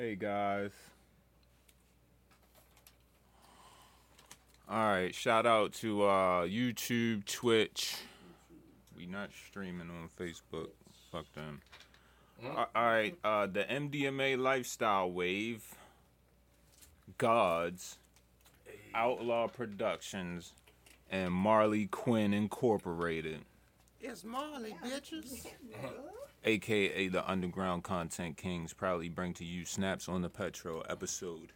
Hey guys. All right, shout out to uh, YouTube, Twitch. We not streaming on Facebook. Fuck them. All right, uh, the MDMA lifestyle wave, Gods, Outlaw Productions, and Marley Quinn Incorporated, It's Marley, bitches. Aka the Underground Content Kings, proudly bring to you Snaps on the Petro, episode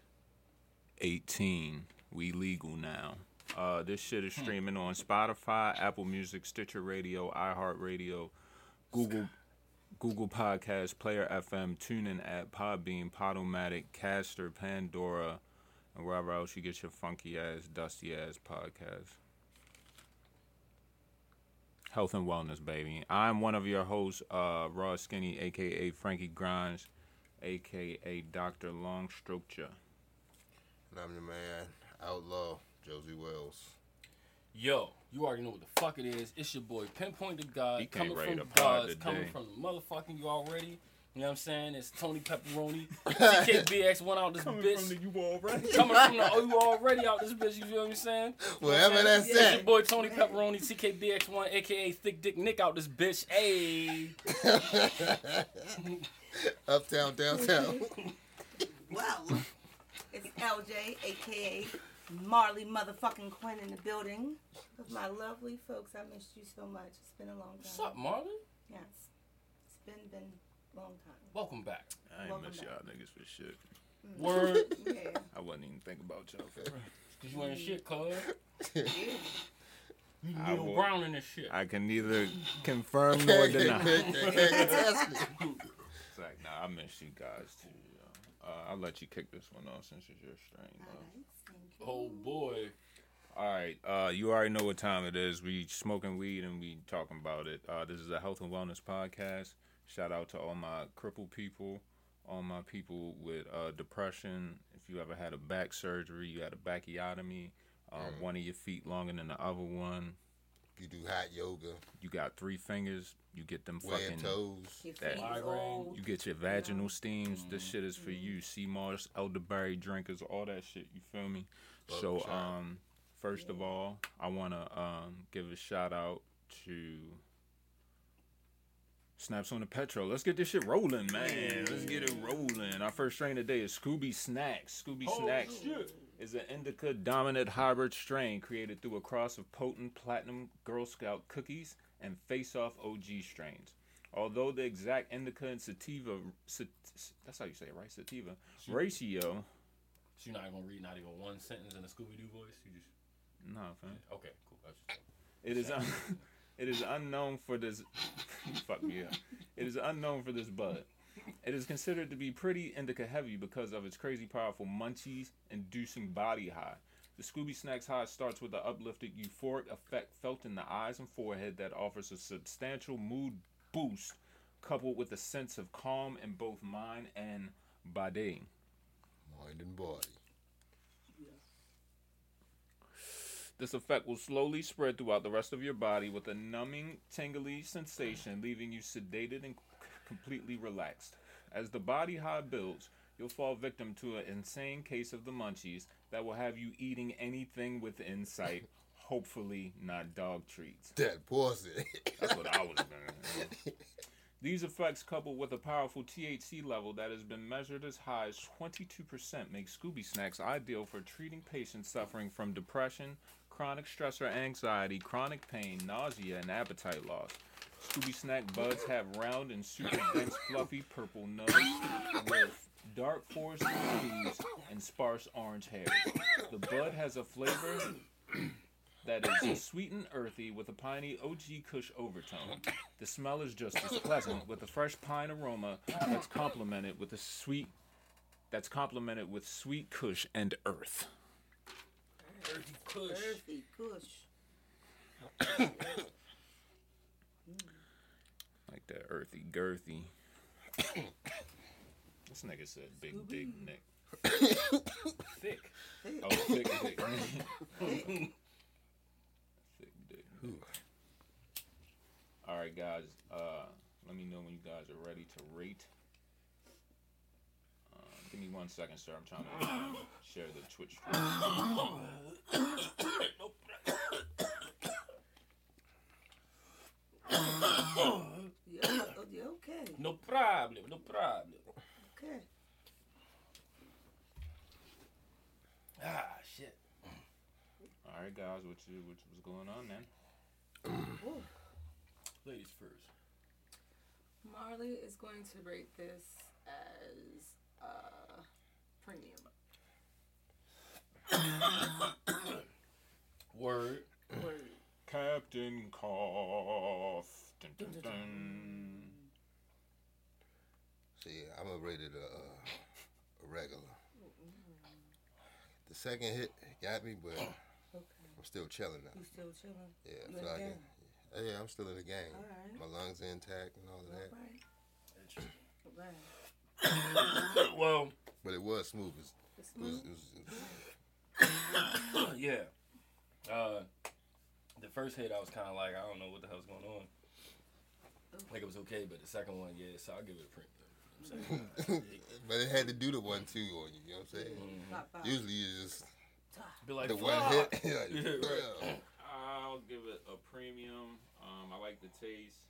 18. We legal now. Uh, this shit is streaming on Spotify, Apple Music, Stitcher Radio, iHeartRadio, Google Google Podcast, Player FM, TuneIn app, Podbean, Podomatic, Caster, Pandora, and wherever else you get your funky ass, dusty ass podcast. Health and wellness, baby. I'm one of your hosts, uh, Raw Skinny, aka Frankie Grimes, aka Dr. Longstrokcha. And I'm your man, Outlaw, Josie Wells. Yo, you already know what the fuck it is. It's your boy Pinpoint the God He came coming ready from to pod Gods, coming from the motherfucking you already. You know what I'm saying? It's Tony Pepperoni. CKBX went out this bitch. you already. coming from the oh you already out this bitch, you feel what I'm saying? Wherever that's It's your boy Tony Pepperoni, CKBX1, aka Thick Dick Nick out this bitch. Hey. Uptown, downtown. Well, it's LJ, aka Marley motherfucking Quinn in the building. With my lovely folks, I missed you so much. It's been a long time. What's up, Marley? Yes, it's been been a long time. Welcome back. I ain't Welcome miss back. y'all niggas for shit. Word. Yeah, I wasn't even thinking about y'all for. Cause you ain't shit, cuz. yeah. You I Neil will- Brown in this shit. I can neither confirm nor deny. Can't contest it. It's like, nah, I miss you guys too. Yo. Uh, I'll let you kick this one off since it's your strain. All though. right. Oh boy. All right, uh, you already know what time it is. We smoking weed and we talking about it. Uh, this is a health and wellness podcast. Shout out to all my crippled people, all my people with uh, depression. If you ever had a back surgery, you had a bacchiotomy, uh, one of your feet longer than the other one. You do hot yoga, You got three fingers. You get them wearing fucking. toes. Your that- feet is Migraine. old. You get your vaginal steams. This shit is for you. Sea moss, elderberry drinkers, all that shit. You feel me? Bug so, um, first of all, I wanna um give a shout out to Snaps on the petrol. Let's get this shit rolling, man. Let's get it rolling. Our first strain today is Scooby Snacks. Scooby Oh, Snacks shit. is an indica dominant hybrid strain created through a cross of potent platinum Girl Scout cookies and face off OG strains. Although the exact indica and sativa, sat, that's how you say it, right? Sativa ratio, So you're not gonna read not even one sentence in a Scooby Doo voice? You just nah, fam. okay, cool. Just, It is it is unknown for this. fuck up. It is unknown for this bud. It is considered to be pretty indica heavy because of its crazy powerful munchies inducing body high. The Scooby Snacks high starts with an uplifted euphoric effect felt in the eyes and forehead that offers a substantial mood boost coupled with a sense of calm in both mind and body. Mind and body. This effect will slowly spread throughout the rest of your body with a numbing, tingly sensation, leaving you sedated and completely relaxed. As the body high builds, you'll fall victim to an insane case of the munchies that will have you eating anything within sight, hopefully not dog treats. That pussy. That's what I was doing. These effects, coupled with a powerful THC level that has been measured as high as 22%, make Scooby Snacks ideal for treating patients suffering from depression, chronic stress or anxiety, chronic pain, nausea, and appetite loss. Scooby Snack buds have round and super dense, fluffy purple nubs with dark forest leaves and sparse orange hairs. The bud has a flavor that is sweet and earthy with a piney OG Kush overtone. The smell is just as pleasant with a fresh pine aroma that's complemented with a sweet that's complemented with sweet Kush and earth. Earthy Kush. Earthy Kush. Like that earthy girthy. this nigga said big dick Nick. Thick. Oh, thick dick. thick dick. All right, guys. Uh, let me know when you guys are ready to rate. Give me one second, sir. I'm trying to um, share the Twitch stream. You oh, okay? No problem. No problem. Okay. Ah, shit. All right, guys, what you what was going on then? Ladies first. Marley is going to rate this as uh, premium. Word. Word. Captain Cough. Dun, dun, dun. See, I'm gonna rate a, uh, a regular. The second hit got me, but Okay. I'm still chilling now. You still chilling? Yeah, You so I can. Yeah, yeah, I'm still in the game. Alright. My lungs are intact and all of that. Right. Right. well, But it was smooth. It was, It's it was, it was, yeah. Uh, the first hit, I was kind of like, I don't know what the hell's going on. Like it was okay, but the second one, yeah. So I'll give it a print. You know what I'm saying? but it had to do the one two on you. You know what I'm saying? Pop, pop. Usually you just Be like, the one hit. like, Yeah, right. I'll give it a premium. Um, I like the taste.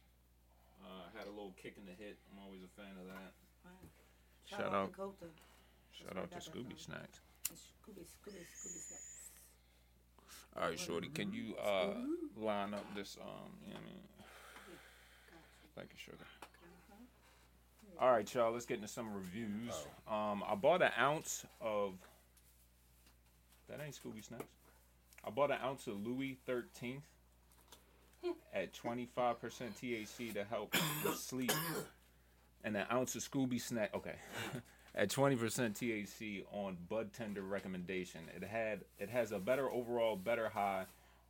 Uh, had a little kick in the hit. I'm always a fan of that. Shout, Shout out, out. to Kota. Shout out to Scooby Snacks. Scooby, Scooby, Scooby Snacks. All right, Shorty, can you uh, line up this? Um, you know I mean? Thank you, sugar. All right, y'all. Let's get into some reviews. Um, I bought an ounce of. That ain't Scooby Snacks. I bought an ounce of Louis Thirteenth at twenty five percent THC to help with sleep, and an ounce of Scooby Snack. Okay. At 20% THC on Bud Tender recommendation. It had it has a better overall, better high,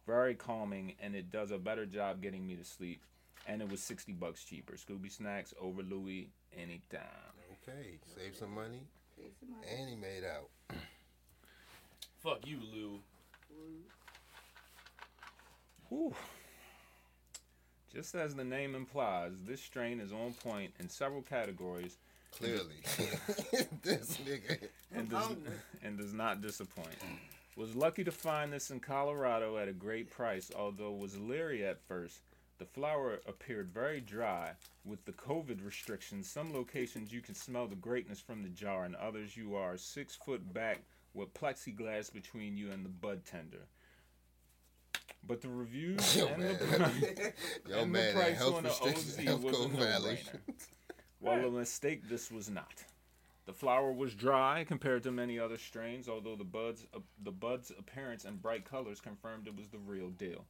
very calming, and it does a better job getting me to sleep. And it was 60 bucks cheaper. Scooby Snacks over Louis anytime. Okay, save some money, Save some money. and he made out. Fuck you, Lou. Whew. Just as the name implies, this strain is on point in several categories Clearly, this nigga. and does, and does not disappoint. Was lucky to find this in Colorado at a great price, although was leery at first. The flower appeared very dry. With the COVID restrictions, some locations you can smell the greatness from the jar, and others you are six foot back with plexiglass between you and the bud tender. But the reviews Yo, and man. the, Yo, And man, that price health on the restrictions, OZ health was a code no-brainer. While a mistake, this was not. The flower was dry compared to many other strains, although the buds, uh, the buds' appearance and bright colors confirmed it was the real deal.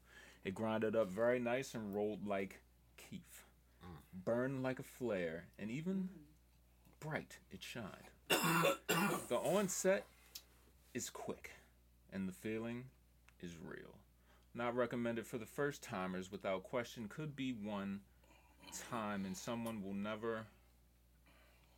It grinded up very nice and rolled like keef, burned like a flare, and even bright it shined. the onset is quick, and the feeling is real. Not recommended for the first timers, without question, could be one time, and someone will never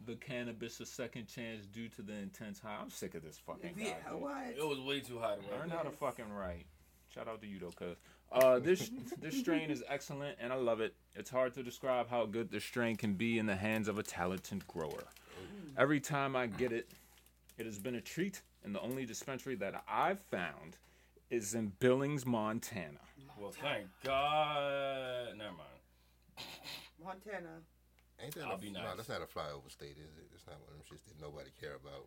the cannabis a second chance due to the intense high. I'm sick of this fucking guy. Yeah, what? It was way too hot. Learn Right? how to fucking write. Shout out to you though, cuz. Uh, this this strain is excellent and I love it. It's hard to describe how good this strain can be in the hands of a talented grower. Every time I get it, it has been a treat, and the only dispensary that I've found is in Billings, Montana. Well, thank God. Never mind. Montana. Ain't that I'll a, be No, that's not a flyover state, is it? It's not one of them shits that nobody care about.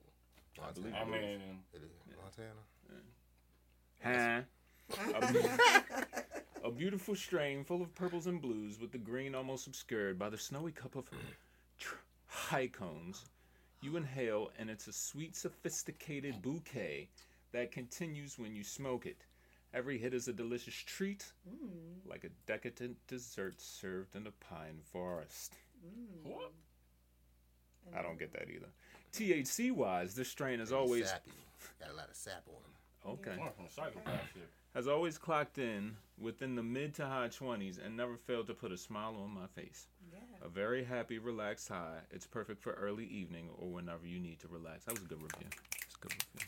I believe I Montana. mean, It is. Montana. Huh? A, beau- a beautiful strain full of purples and blues, with the green almost obscured by the snowy cup of tr- high cones. You inhale, and it's a sweet, sophisticated bouquet that continues when you smoke it. Every hit is a delicious treat, mm. like a decadent dessert served in a pine forest. What? I don't get that either. THC wise, this strain is always sappy. Got a lot of sap on him. okay. I'm from psychopath shit. has always clocked in within the mid to high 20s and never failed to put a smile on my face. Yeah. A very happy, relaxed high. It's perfect for early evening or whenever you need to relax. That was a good review. That's a good review.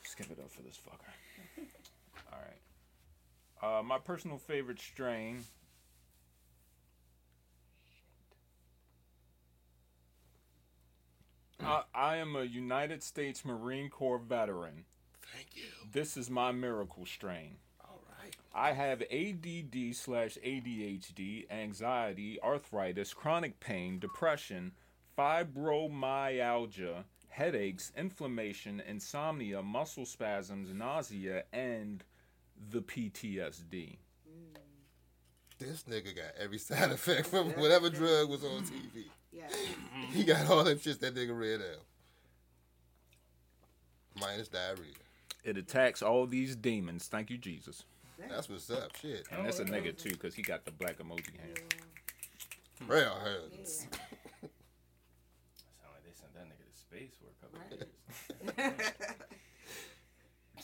Let's give it up for this fucker. All right. Uh, my personal favorite strain. I, I am a United States Marine Corps veteran. Thank you. This is my miracle strain. All right. I have ADD slash ADHD, anxiety, arthritis, chronic pain, depression, fibromyalgia, headaches, inflammation, insomnia, muscle spasms, nausea, and the PTSD. This nigga got every side effect from whatever drug was on TV. Yeah. He got all them shits that nigga read out. Minus diarrhea. It attacks all these demons. Thank you, Jesus. That's what's up. Shit. And that's a nigga too, cause he got the black emoji hand. Real hands. Sound like they sent that nigga to space for a couple of years.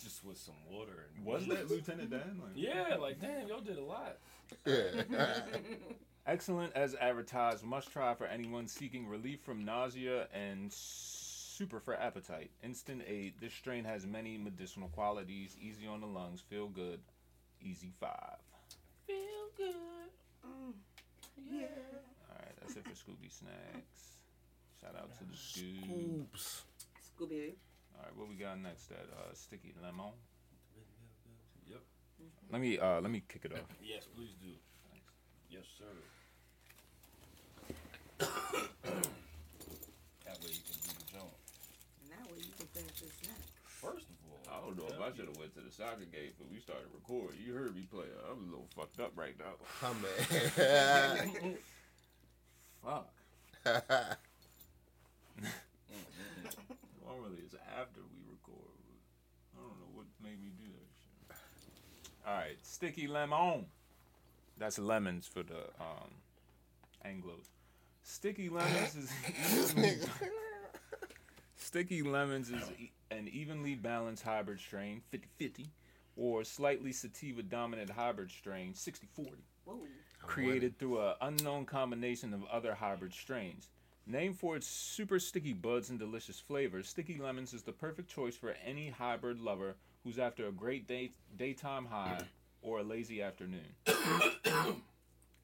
Just with some water and Was that Lieutenant Dan? Like, Yeah, like damn, y'all did a lot. Yeah. Excellent as advertised, must try for anyone seeking relief from nausea and super for appetite. Instant aid. This strain has many medicinal qualities. Easy on the lungs. Feel good. Easy five. Feel good. Mm. yeah. All right, that's it for Scooby Snacks. Shout out to the Scoob. Oops. Scooby. All right, what we got next? That uh, sticky lemon. Yep. Let me uh, let me kick it off. Yes, please do. Yes, sir. that way you can do the jump. Now where you can finish this snack. First of all, I don't know if I should have went to the soccer game, but we started recording. You heard me play. I'm a little fucked up right now. My man. Fuck. Normally it's after we record. I don't know what made me do that shit. All right, sticky lemon. That's lemons for the um, Anglos. Sticky lemons is evenly, sticky lemons is an evenly balanced hybrid strain, 50-50, or slightly sativa dominant hybrid strain, 60-40 Whoa. created through an unknown combination of other hybrid strains. Named for its super sticky buds and delicious flavors, Sticky Lemons is the perfect choice for any hybrid lover who's after a great day, daytime high or a lazy afternoon.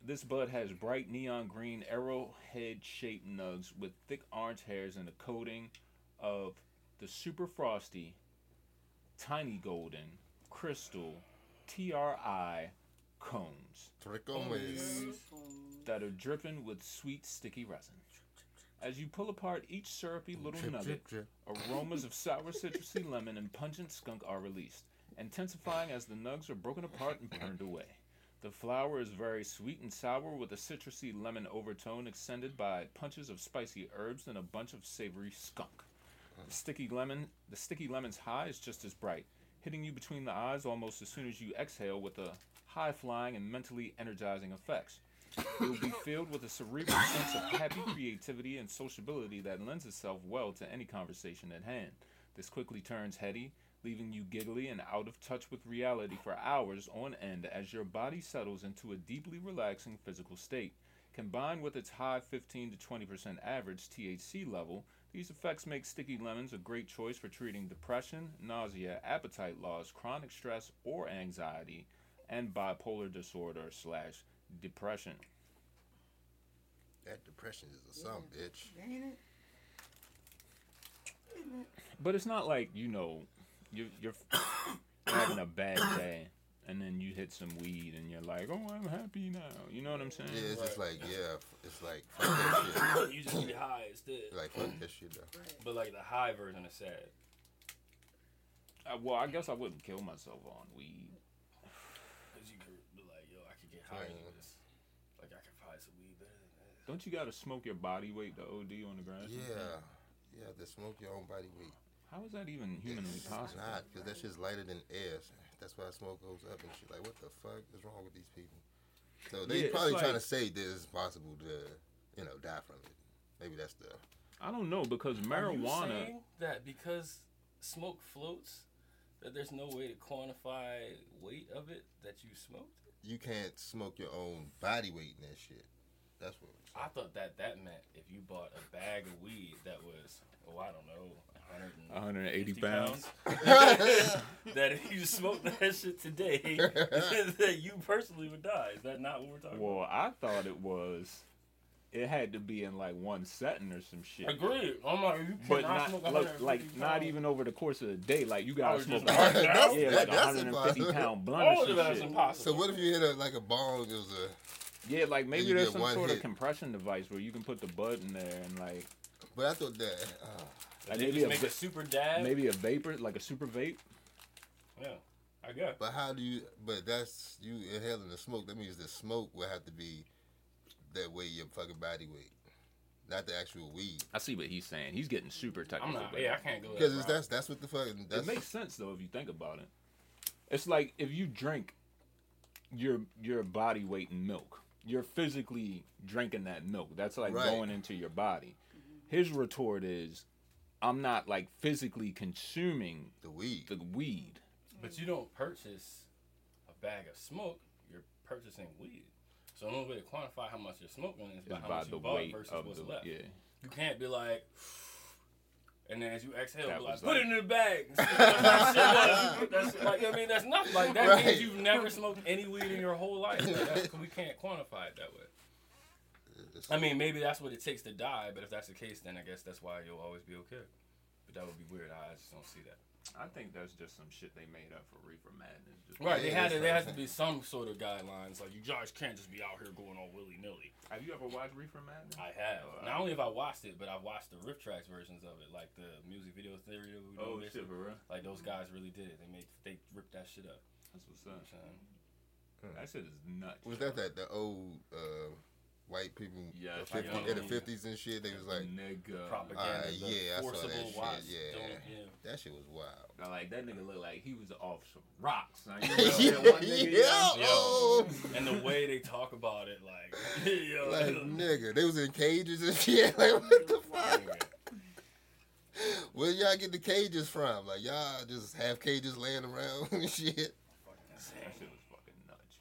this bud has bright neon green arrowhead shaped nugs with thick orange hairs and a coating of the super frosty, tiny golden, crystal, TRI cones Trichomes. that are dripping with sweet, sticky resin. As you pull apart each syrupy little Drip, nugget, drip, drip. aromas of sour citrusy lemon and pungent skunk are released, intensifying as the nugs are broken apart and burned away. The flower is very sweet and sour with a citrusy lemon overtone extended by punches of spicy herbs and a bunch of savory skunk. The sticky lemon, the sticky lemon's high is just as bright, hitting you between the eyes almost as soon as you exhale with a high-flying and mentally energizing effects. You'll be filled with a cerebral sense of happy creativity and sociability that lends itself well to any conversation at hand. This quickly turns heady, leaving you giggly and out of touch with reality for hours on end as your body settles into a deeply relaxing physical state. Combined with its high 15 to 20% average THC level, these effects make sticky lemons a great choice for treating depression, nausea, appetite loss, chronic stress or anxiety, and bipolar disorder slash depression. That depression is a some bitch. Ain't it? But it's not like you know you're you're having a bad day and then you hit some weed and you're like, oh, I'm happy now. You know what I'm saying? Yeah, it's just like yeah, it's like fuck that you just get high instead. shit. Like fuck that shit though. But like the high version is sad. Uh, well, I guess I wouldn't kill myself on weed. Cause you could be like, yo, I could get high Yeah. on this. Like I could find some weed better than that. Don't you got to smoke your body weight to OD on the grass? Yeah, yeah. To smoke your own body weight. How is that even humanly It's possible? not because that shit's lighter than air. That's why smoke goes up and shit. Like what the fuck is wrong with these people? So they Yeah, it's probably trying to say that it's possible to, you know, die from it. Maybe that's the. I don't know because Are you marijuana. saying that because smoke floats, that there's no way to quantify weight of it that you smoked? You can't smoke your own body weight in that shit. That's what. I thought that that meant if you bought a bag of weed that was, oh, I don't know, 180 150 pounds. that if you smoked that shit today, that you personally would die. Is that not what we're talking about? Well, I thought it was it had to be in like one setting or some shit. Agreed. I'm like, you But cannot not smoke like, 150 like not even over the course of the day. Like you gotta Oh, smoke, just a. That's- yeah, that- like that's 150 impossible. pound blunt All or some that's shit. impossible. So what if you hit a, like a bong? It was a. Yeah, like maybe there's some sort hit. of compression device where you can put the bud in there and like But I thought that. Uh, like maybe just a make a super dab. maybe a vapor, like a super vape. Yeah, I guess. but how do you? But that's you inhaling the smoke. That means the smoke will have to be that way your fucking body weight, not the actual weed. I see what he's saying. He's getting super I'm technical. not. Yeah, I can't go. that Because it's that's that's what the fucking. That's, it makes sense though if you think about it. It's like if you drink your your body weight in milk. You're physically drinking that milk. That's like Right. going into your body. His retort is, I'm not like physically consuming the weed. the weed. But you don't purchase a bag of smoke. You're purchasing weed. So the only way to quantify how much you're smoking is by Is how by much the you bought weight versus of what's the left. yeah. You can't be like, and then as you exhale, like, put it in the bag. that shit was, that's like, I mean, that's nothing. Like that Right. means you've never smoked any weed in your whole life. Like, that's, we can't quantify it that way. It's- I mean, maybe that's what it takes to die. But if that's the case, then I guess that's why you'll always be okay. But that would be weird. I just don't see that. I think that's just some shit they made up for Reefer Madness. Just Right? they had to. There has to be some sort of guidelines. Like you guys can't just be out here going all willy nilly. Have you ever watched Reefer Madness? I have. Oh, Not only have I watched it, but I've watched the RiffTrax versions of it, like the music video theory. That we Oh know, shit, for real? Like those guys really did it. They made they ripped that shit up. That's what's You know up. what I'm saying? That shit is nuts. Was that that the old uh, white people Yeah, the it's like 50, in the fifties and shit? They was like, nigga. Propaganda. Uh, the yeah, I saw that shit, yeah. yeah. that shit was wild. I Like that nigga looked like he was off some rocks. son. You know that one nigga, yeah, Yo. oh, And the way they talk about it, like, yo, like nigga, they was in cages and shit. Like what the fuck? Where y'all get the cages from? Like y'all just have cages laying around and shit. That shit was fucking nuts,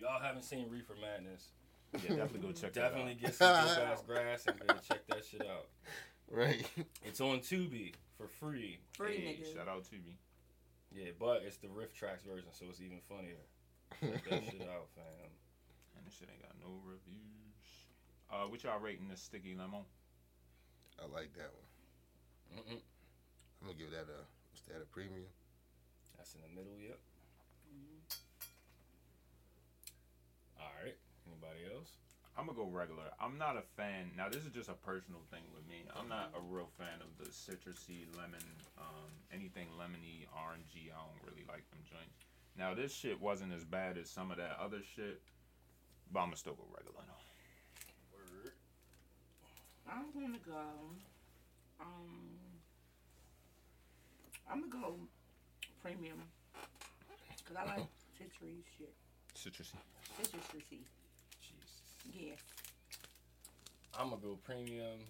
yo. Y'all haven't seen Reefer Madness? Yeah, definitely go check Definitely that get some dope ass grass and go check that shit out. Right. It's on Tubi for free. Free Hey, nigga. shout out to me. Yeah, but it's the RiffTrax version, so it's even funnier. Check that shit out, fam. And this shit ain't got no reviews. Uh, what y'all rating this sticky lemon? I like that one. Mm-mm. I'm gonna give that a what's that a premium? That's in the middle, yep. All right. Anybody else? I'm gonna go regular. I'm not a fan. Now this is just a personal thing with me. I'm not a real fan of the citrusy lemon, um, anything lemony, orangey. I don't really like them joints. Now this shit wasn't as bad as some of that other shit, but I'm gonna still go regular. Word. I'm gonna go. Um, I'm gonna go premium because I like citrusy shit. Citrusy. Citrusy. Jesus. Yeah. I'm gonna go premium.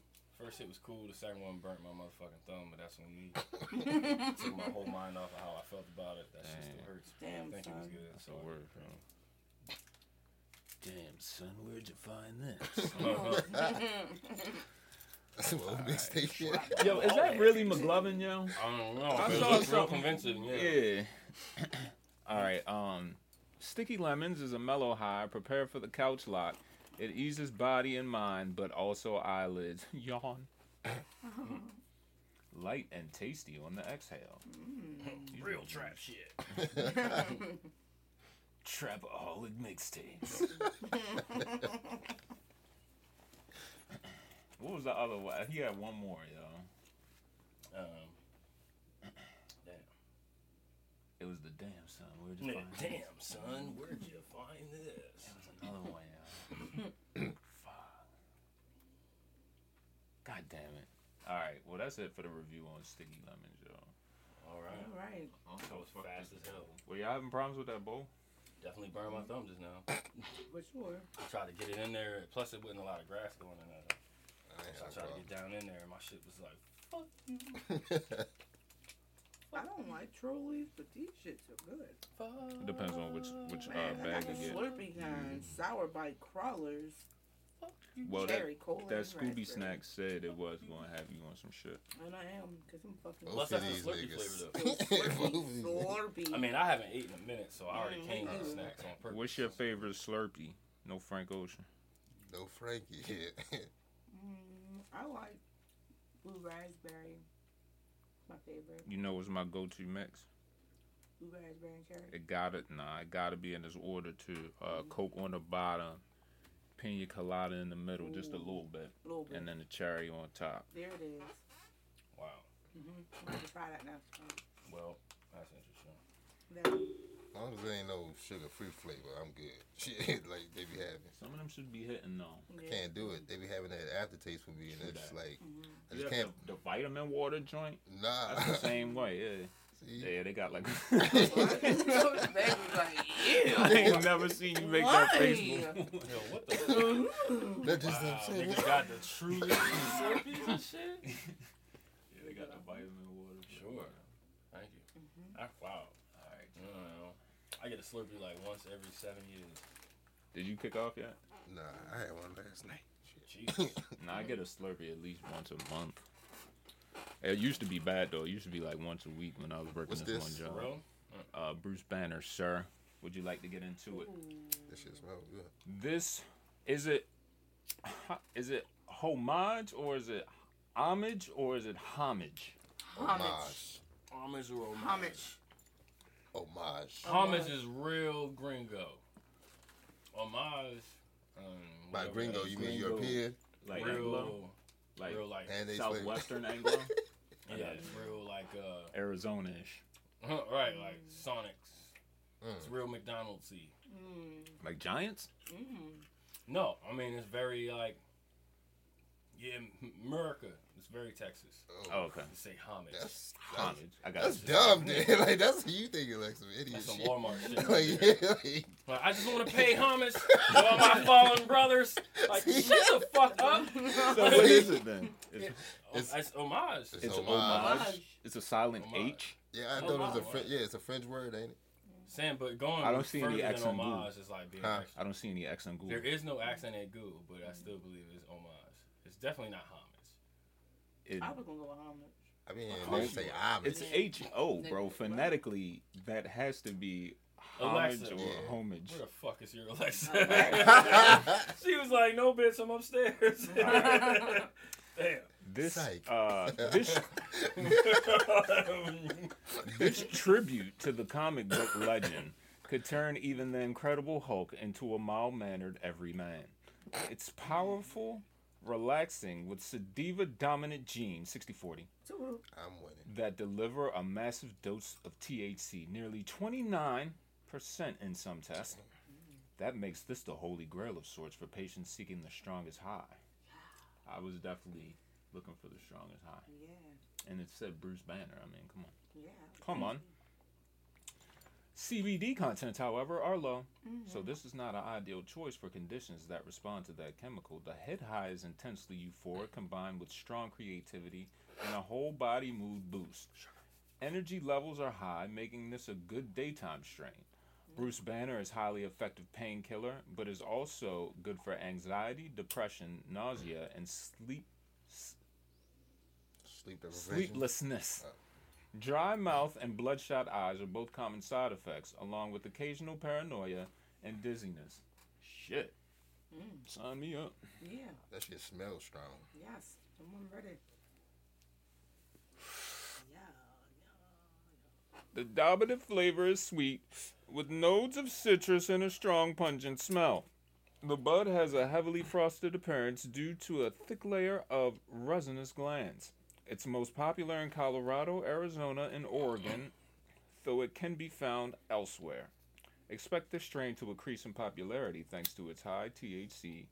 First hit was cool. The second one burnt my motherfucking thumb, but that's on me. Took my whole mind off of how I felt about it. That shit still hurts. Damn, I think it was son. good. That's so a I word, bro. Damn son, where'd you find this? That's some old mixtape shit. yo, is that really McLovin, yo? I don't know. I but it saw looks real something- convincing. Yeah. Yeah. All right. Um, Sticky Lemons is a mellow high. Prepare for the couch lock. It eases body and mind, but also eyelids. Yawn. Light and tasty on the exhale. Real trap shit. Trapaholic mixtapes. what was the other one? He had one more, yo. Um, damn. It was the damn son. Where'd you Nigga, find this? Damn, son, where'd you find this? There was another one, yo. Fuck. God damn it. Alright, well that's it for the review on Sticky Lemons, yo. All right. All right. Uh-huh. That was fast as hell. Were y'all having problems with that bowl? Definitely burned my thumb just now. For sure. I tried to get it in there. Plus, it wasn't a lot of grass going in there. I ain't So I tried a to get down in there, and my shit was like, problem. I don't like trolleys, but these shits are good. fuck. Depends on which which uh, Man, I bag got you the get. Slurpee kind, sour bite crawlers, Well, that, cherry cola. that Scooby snack said it was gonna have you on some shit. And I am, because I'm fucking. Plus, Both of that's the these Slurpee niggas. Slurpee. Slurpee. I mean, I haven't eaten in a minute, so I already came me with snacks on purpose. What's your favorite Slurpee? No Frank Ocean. No Frankie. Yeah. Mm, I like blue raspberry. My favorite. You know what's my go-to mix? Blue raspberry and cherry. It gotta nah, it gotta be in this order too. Uh, Coke on the bottom, pina colada in the middle, just a little bit, little bit. and then the cherry on top. there it is. Wow. Mm-hmm. To try that now. Well, that's interesting. Then, long as there ain't no sugar free flavor, I'm good. Shit, like they be having. Some of them should be hitting though. yeah. Can't do it. They be having that aftertaste for me, and True it's that. like Mhm. I just can't. the, the vitamin water joint. Nah. That's the same way. Yeah, See? yeah, they got like. Baby was like, I ain't never seen you make that face Why? before. Yo, what the fuck? ew. That just Wow, I'm saying. niggas got the true Slurpees and shit. Yeah, they got the vitamin water. Sure. Thank you. Mhm. I, wow. All right. I don't know. I get a Slurpee like once every seven years. Did you kick off yet? Nah, I had one last night. Jesus. Nah, I get a Slurpee at least once a month. It used to be bad though. It used to be like once a week when I was working What's this, this? one job. Bro? Uh, Bruce Banner, sir. Would you like to get into it? This shit smells good. This is it. Is it homage or is it homage or is it homage? Homage. Homage or homage? Homage. Homage. Homage is real gringo. Homage. Um, By whatever gringo, that is. you mean Gringo. European? Like real, Anglo, like real like, And they flavor. southwestern Anglo, yeah, it's real like, uh, Arizona-ish, right, like Sonics. It's Mm. real McDonald's-y. Mm. like Giants. Mm. No, I mean it's very like, yeah, M- America. It's very Texas. Oh, oh okay. You say homage. That's Homage. that's, I got that's it. dumb, dude. Like that's what you thinking, like some idiot That's some. Walmart shit. like, yeah, there. like, Like, I just want to pay homage to all my fallen brothers. Like, shut the fuck up. So what is it then? It's, oh, It's, It's- homage. it's it's a homage. homage. It's a silent Homage. H. yeah, I Oh, thought it was a. French. Yeah, it's a French word, ain't it? Sam, but going I don't see any further than accent goo. homage is like being Huh? I don't see any X on Google. There is no accent at goo, but I still believe it's homage. It's definitely not homage. It- I was gonna go with homage. I mean, Homage. they say homage. it's H O, bro. Phonetically, that has to be homage Alexa. or Yeah. homage. Where the fuck is your Alexa? She was like, "No, bitch, I'm upstairs." Damn. This Psych. uh this this tribute to the comic book legend could turn even the Incredible Hulk into a mild-mannered everyman. It's powerful, relaxing with Sativa dominant genes, 60-40, I'm winning. that deliver a massive dose of THC, nearly 29% in some tests. That makes this the holy grail of sorts for patients seeking the strongest high. I was definitely looking for the strongest high. Yeah. And it said Bruce Banner. I mean, come on. Yeah. Come on. CBD contents, however, are low, Mm-hmm. so this is not an ideal choice for conditions that respond to that chemical. The head high is intensely euphoric, combined with strong creativity and a whole body mood boost. Energy levels are high, making this a good daytime strain. Bruce Banner is highly effective painkiller, but is also good for anxiety, depression, nausea, and sleep Sleep deprivation. Sleeplessness. Dry mouth and bloodshot eyes are both common side effects, along with occasional paranoia and dizziness. Shit. Mm. Sign me up. Yeah. That shit smells strong. Yes. I'm ready. Yeah. The dominant flavor is sweet, with nodes of citrus and a strong pungent smell. The bud has a heavily frosted appearance due to a thick layer of resinous glands. It's most popular in Colorado, Arizona, and Oregon, though it can be found elsewhere. Expect this strain to increase in popularity thanks to its high THC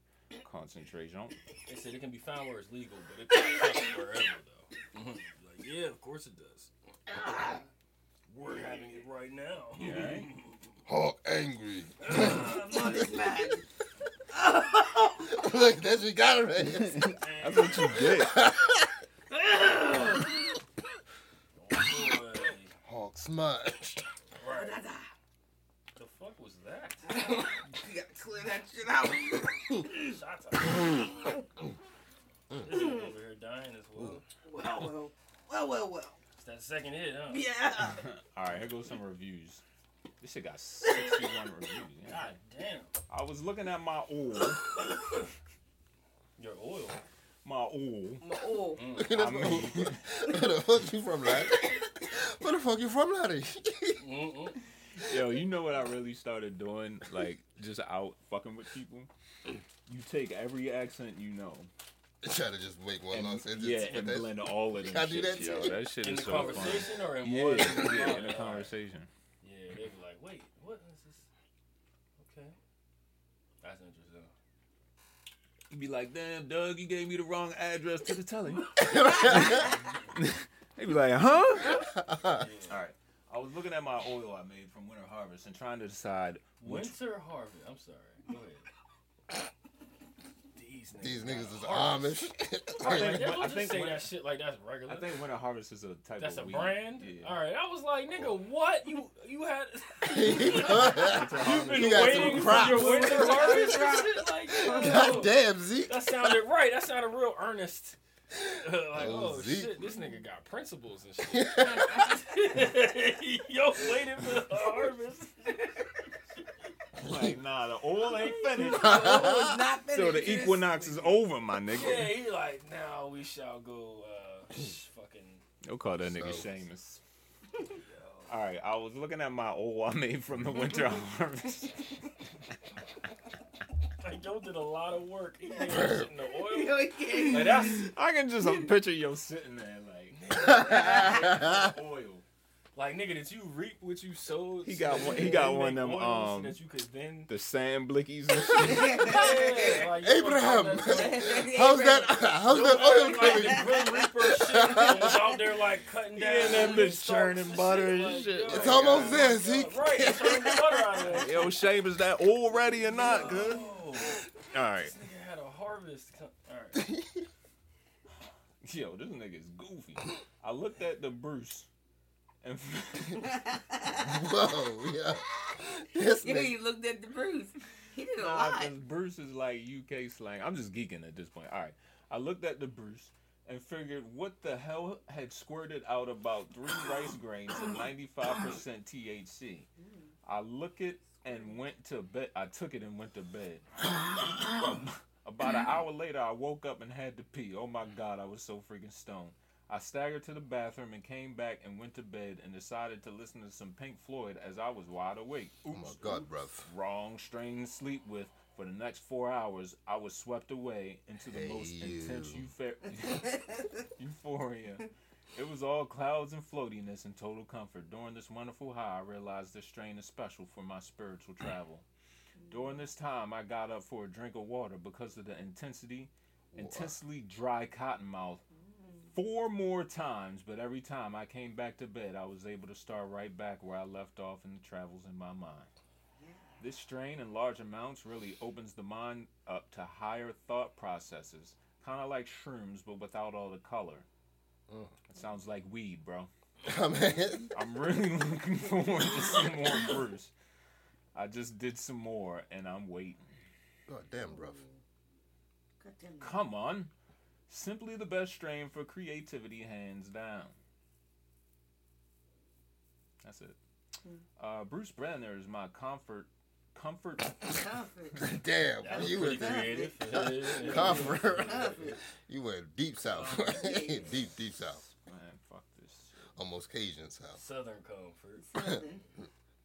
concentration. They said it can be found where it's legal, but it pops up wherever though. Mhm. like, yeah, of course it does. We're having it right now. Yeah. Hawk angry. I'm on this bag. Look, that's what you got already. That's what you get. Hawk smudged. Right. The fuck was that? You gotta clear that shit out. Shots out. This nigga over here dying as well. well, well. Well, well, well. It's that second hit, huh? Yeah. All right, here goes some reviews. This shit got 61 reviews. yeah. God damn. I was looking at my oil. Your oil. My oil. My oil. Mm. I mean, Where the fuck you from, laddie? Where the fuck you from, laddie? Mm-mm. yo, you know what I really started doing? Like just out fucking with people. You take every accent you know, Try to just make one long and, sentence. yeah, and that- blend all of them I do shit. that yo, that shit In is so fun. conversation or in Yeah, one? yeah, in a conversation. Yeah, they be like, wait, what is this? Okay. That's interesting. You be like, damn, Doug, you gave me the wrong address to the telly. they be like, huh? All right. I was looking at my oil I made from Winter Harvest and trying to decide which. Winter Harvest. I'm sorry. Go ahead. These niggas. These niggas is harvest. Amish. Right, think- I just think say when- that shit like that's regular. I think Winter Harvest is a type that's a of weed. brand. Yeah. All right, I was like, nigga, what you you had? you You've been got waiting some for crops. your winter harvest shit. Like, yo, God damn, Zeke. That sounded right. That sounded real earnest. like, Oh, oh, Zeke. shit, this nigga got principles and shit. Yo, waiting for the harvest. Like, nah, the oil ain't finished. It's not so the equinox is over, my nigga. Yeah, he like, now we shall go, uh, fucking. They'll call that nigga So- Seamus. All right, I was looking at my oil I made from the Winter Harvest. Like, yo did a lot of work. He did in the oil. Yo, he can't- Like, that's. I can just picture yo sitting there like oil. Like, nigga, did you reap what you sowed? He got one- you he could got one of them, um, that you could then. The sand blickies and shit. Yeah, like, Abraham, was out there- how's that? How's that oil like, coming? the Grim Reaper shit was out there like cutting down. Yeah, that bitch churning butter and like, shit. yo, It's almost God, there, yo, Zeke. Right, it's churning butter out of there. Yo, Shame, is that already ready or not, good? Oh, All right. this nigga had a harvest. All right. Yo, this nigga is goofy. I looked at the Bruce. And Whoa, yeah. This Yeah, nigga. you looked at the Bruce. He did a Nah, lot. 'cause Bruce is like UK slang. I'm just geeking at this point. All right. I looked at the Bruce and figured what the hell had squirted out about three rice grains of 95% THC. I look it and went to bed. I took it and went to bed. about an hour later, I woke up and had to pee. Oh my God, I was so freaking stoned. I staggered to the bathroom and came back and went to bed and decided to listen to some Pink Floyd as I was wide awake. Oh my God, bruv. wrong strain to sleep with. For the next four hours, I was swept away into the Hey, most you. intense euphoria. It was all clouds and floatiness and total comfort. During this wonderful high, I realized this strain is special for my spiritual travel. During this time, I got up for a drink of water because of the intensity, intensely dry cotton mouth. Four more times, but every time I came back to bed, I was able to start right back where I left off in the travels in my mind. This strain in large amounts really opens the mind up to higher thought processes, kind of like shrooms, but without all the color. Mm. It sounds like weed, bro. I mean, I'm really looking forward to some more Bruce. I just did some more, and I'm waiting. God damn, bruv. Goddamn. Come on. Simply the best strain for creativity, hands down. That's it. Uh, Bruce Banner is my comfort. Comfort. Comfort. Damn, That was you pretty went creative. Yeah. Comfort. Comfort. You went deep south. deep, deep south. Man, fuck this. shit. Almost Cajun south. Southern comfort. Something.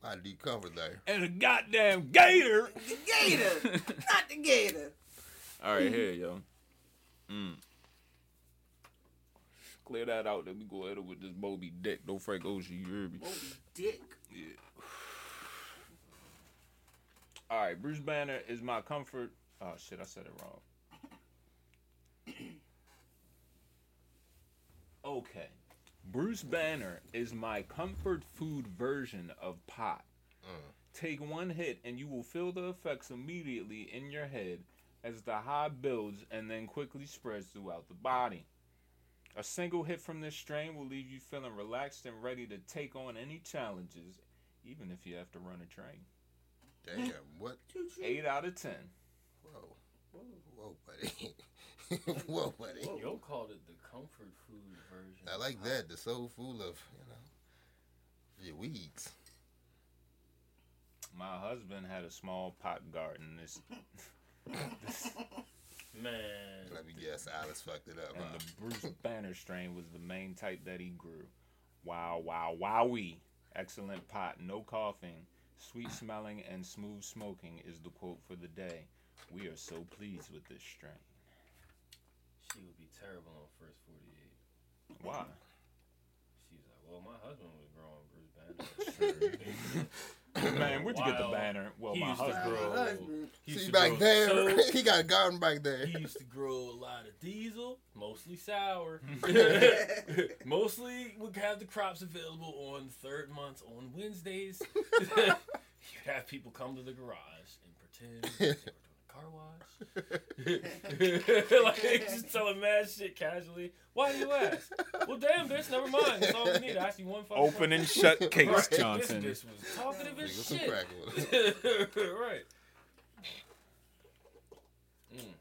I deep comfort there. And a goddamn gator. The gator. Not the gator. All right, here, yo. Mm. Clear that out. Let me go ahead with this Moby Dick. No Frank Ocean, you hear me? Moby Dick. Yeah. All right, Bruce Banner is my comfort. Oh shit, I said it wrong. okay, Bruce Banner is my comfort food version of pot. Mm. Take one hit and you will feel the effects immediately in your head as the high builds and then quickly spreads throughout the body. A single hit from this strain will leave you feeling relaxed and ready to take on any challenges, even if you have to run a train. Damn, what? Eight out of ten. Whoa. Whoa, buddy. Whoa, buddy. Yo called it the comfort food version. I like that. The soul full of, you know, your weeds. My husband had a small pot garden. This, this Man. Let me guess, Alice fucked it up. And Huh? the Bruce Banner strain was the main type that he grew. Wow, wow, wowee. Excellent pot, no coughing, sweet smelling, and smooth smoking is the quote for the day. We are so pleased with this strain. She would be terrible on first 48. Why? She's like, well, my husband was growing Bruce Banner. Man, where'd you get the banner? Well, He my used to husband. grow. He used See to back grow there, so- he got a garden back there. He used to grow a lot of diesel, mostly sour. mostly would have the crops available on third months on Wednesdays. You'd have people come to the garage and pretend they were doing a car wash. like they just telling mad shit casually. Why do you ask? Well, damn, bitch, never mind. That's all we need. I ask you one fucking Open and shut case, Right. Johnson. This bitch was talkative Nigga, as some shit. crack right. Mm.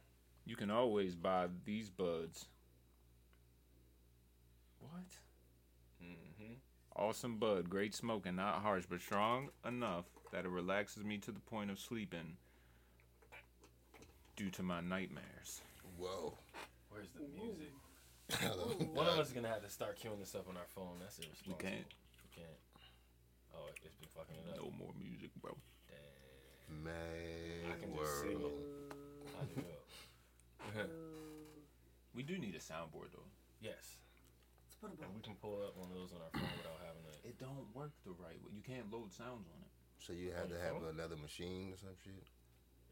You can always buy these buds. What? Mm-hmm. Awesome bud, great smoking, not harsh, but strong enough that it relaxes me to the point of sleeping due to my nightmares. Whoa. Where's the music? One of us is gonna have to start queuing this up on our phone. That's We irresponsible. can't. We can't. Oh, it's been fucking it up. No more music, bro. Damn. Man, I can just see world. it. How'd it? We do need a soundboard though. yes. Let's put a And we can pull up one of those on our phone without having to. It don't work the right way. You can't load sounds on it. So you had On to have phone? another machine or some shit?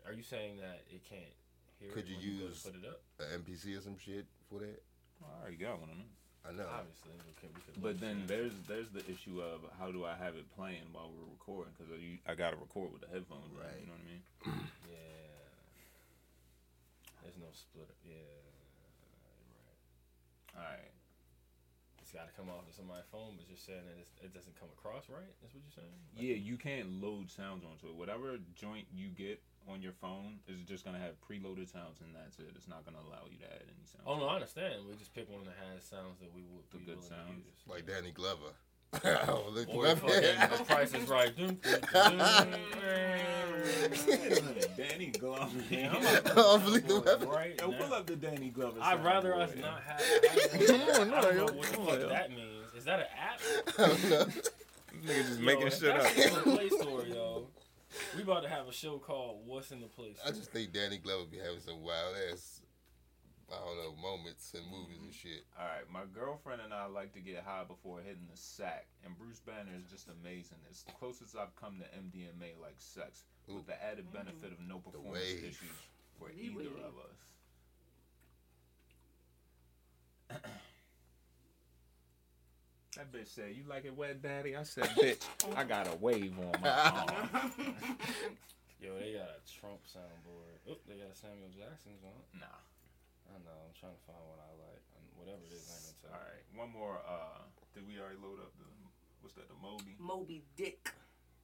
Are you saying that it can't hear Could it you when you go to use- put it up? An MPC or some shit for that? Well, I already got one of them. I know. Obviously, we could. We could But then it. there's there's the issue of how do I have it playing while we're recording? Because I, I got to record with the headphones, right? Right. You know what I mean? Yeah. There's no split. Yeah. Right. All right. It's got to come off of somebody's phone, but you're saying that it's, it doesn't come across right. That's what you're saying. Like- Yeah, you can't load sounds onto it. Whatever joint you get on your phone is just gonna have preloaded sounds, and that's it. It's not gonna allow you to add any sounds. Oh no, I understand. We just pick one that has sounds that we would The be good willing sounds. to use. Like Danny Glover. oh, look Or fucking the price is right. Danny Glover. Yeah, I'm about to Oh, Lethal Weapon. right Yo, pull up the Danny Glover. I'd rather us soundboard. not have. I don't Come on, I don't no, know yo, what the fuck on, that means. Is that an app? I don't know. Nigga just Yo, making if shit that's up. in the Play Store, yo. We about to have a show called "What's in the Place." I just think Danny Glover be having some wild ass, I don't know, moments in movies and mm-hmm. shit. All right, my girlfriend and I like to get high before hitting the sack, and Bruce Banner is just amazing. It's the closest I've come to MDMA like sex, with the added mm-hmm. benefit of no performance issues for either of us. That bitch said, "You like it wet, daddy?" I said, "Bitch, I got a wave on my arm." Yo, they got a Trump soundboard. Oh, they got a Samuel Jackson's on. it. nah. I know. I'm trying to find what I like. And whatever it is, I ain't gonna tell. right, one more. Uh, did we already load up the what's that? The Moby. Moby Dick.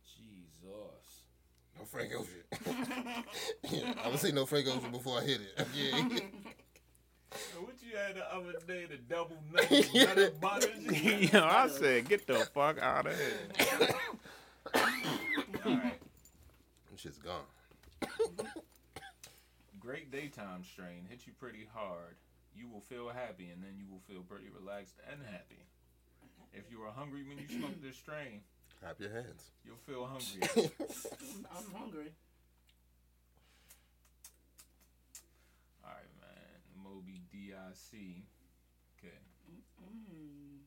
Jesus. No Frank Ocean. yeah, I would say no Frank Ocean before I hit it. Yeah. What you had the other day, the double nugget butter butter? Yo, I said, get the fuck out of here. Alright. That shit's gone. Great daytime strain hits you pretty hard. You will feel happy and then you will feel pretty relaxed and happy. If you are hungry when you smoke this strain, Clap your hands. you'll feel hungry. I'm hungry. Alright, man. Moby Dick. Okay. Mm.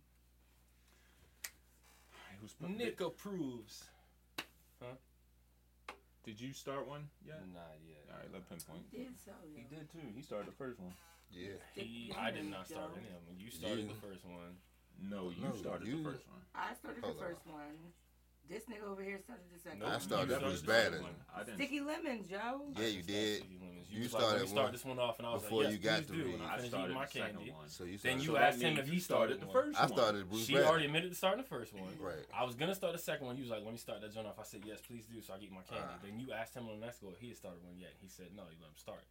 Alright, who's put- Nick approves. Huh? Did you start one yet? Not yet. Alright, let pinpoint. He Did so, He did too. He started the first one. Yeah. He, I did not start any of them. You started You. the first one. No, you No, started you- the first one. I started Hold the on. first one. This nigga over here started the second Nope, I one. started you Bruce the Banner. one. I didn't. Sticky lemons, Joe. Yeah, you did. Sticky Lemons. You was like, let started me start this one off, and I was before like, yes, you got please to do. And I I finished started eating my the second candy. one. So you Then started. you So asked him if he started started the one. first I started Bruce She Banner. already admitted to starting the first one. Right. I was gonna start the second one. He was like, "Let me start that joint off." I said, "Yes, please do." So I get my candy. Ah. then you asked him on the next go if he had started one yet. He said, "No, you let him start."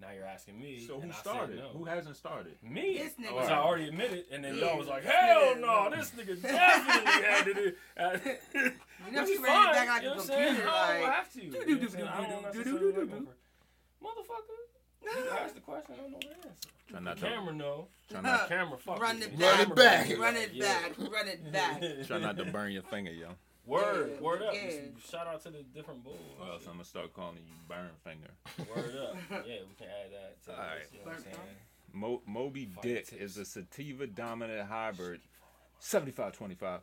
Now you're asking me. So who started? No. Who hasn't started? Me. This nigga. Which I already admitted, and then Yeah, y'all was like, "Hell nigga- no, this nigga definitely had to do." You know Which she is ran it fine, back like you know a what I'm saying? computer, I don't like. have to. You know what I'm saying? I don't necessarily like go for- Motherfucker. You asked the question, I don't know the answer. Try not the to camera know. try not, Camera fuck Run with it me. Run it Camera back. be Run like, it yeah. back. Run it back. try not to burn your finger, yo. Word, Yeah, word up. yeah. Shout out to the different bulls. Or else I'm gonna start calling you burn finger. Word up. Yeah, we can add that to Alright. this. You know what I'm saying? Mo- Moby Fight Dick tips. is a sativa dominant hybrid, 7525,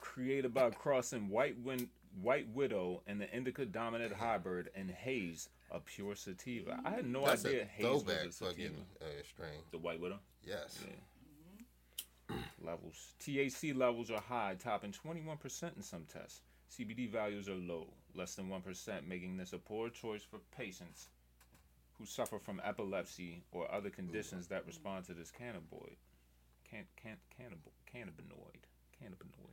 created by crossing White Win- White Widow and the Indica dominant hybrid and Haze, a pure sativa. I had no That's idea a Haze was a sativa. fucking uh, strain. The White Widow Yes. Levels. THC levels are high, topping 21% in some tests. CBD values are low, less than 1%, making this a poor choice for patients who suffer from epilepsy or other conditions that respond to this cannabinoid. Can, can, cannabis, cannabinoid. Cannabinoid.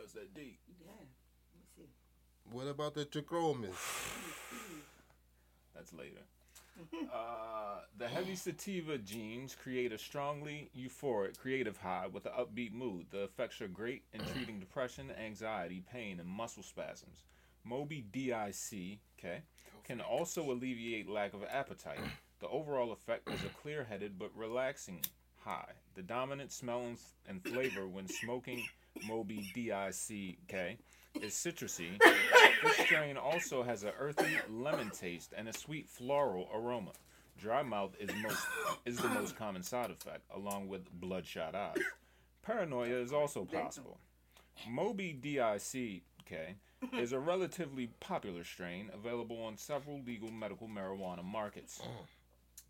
That's that deep. Yeah. Let me see. What about the Chacromas? That's later. Uh, the heavy sativa genes create a strongly euphoric, creative high with an upbeat mood. The effects are great in treating depression, anxiety, pain, and muscle spasms. Moby Dick, okay, can also alleviate lack of appetite. The overall effect is a clear-headed but relaxing high. The dominant smell and, and flavor when smoking Moby Dick, okay, is citrusy. This strain also has an earthy lemon taste and a sweet floral aroma. Dry mouth is most is the most common side effect, along with bloodshot eyes. Paranoia is also possible. Moby Dick, okay, is a relatively popular strain available on several legal medical marijuana markets.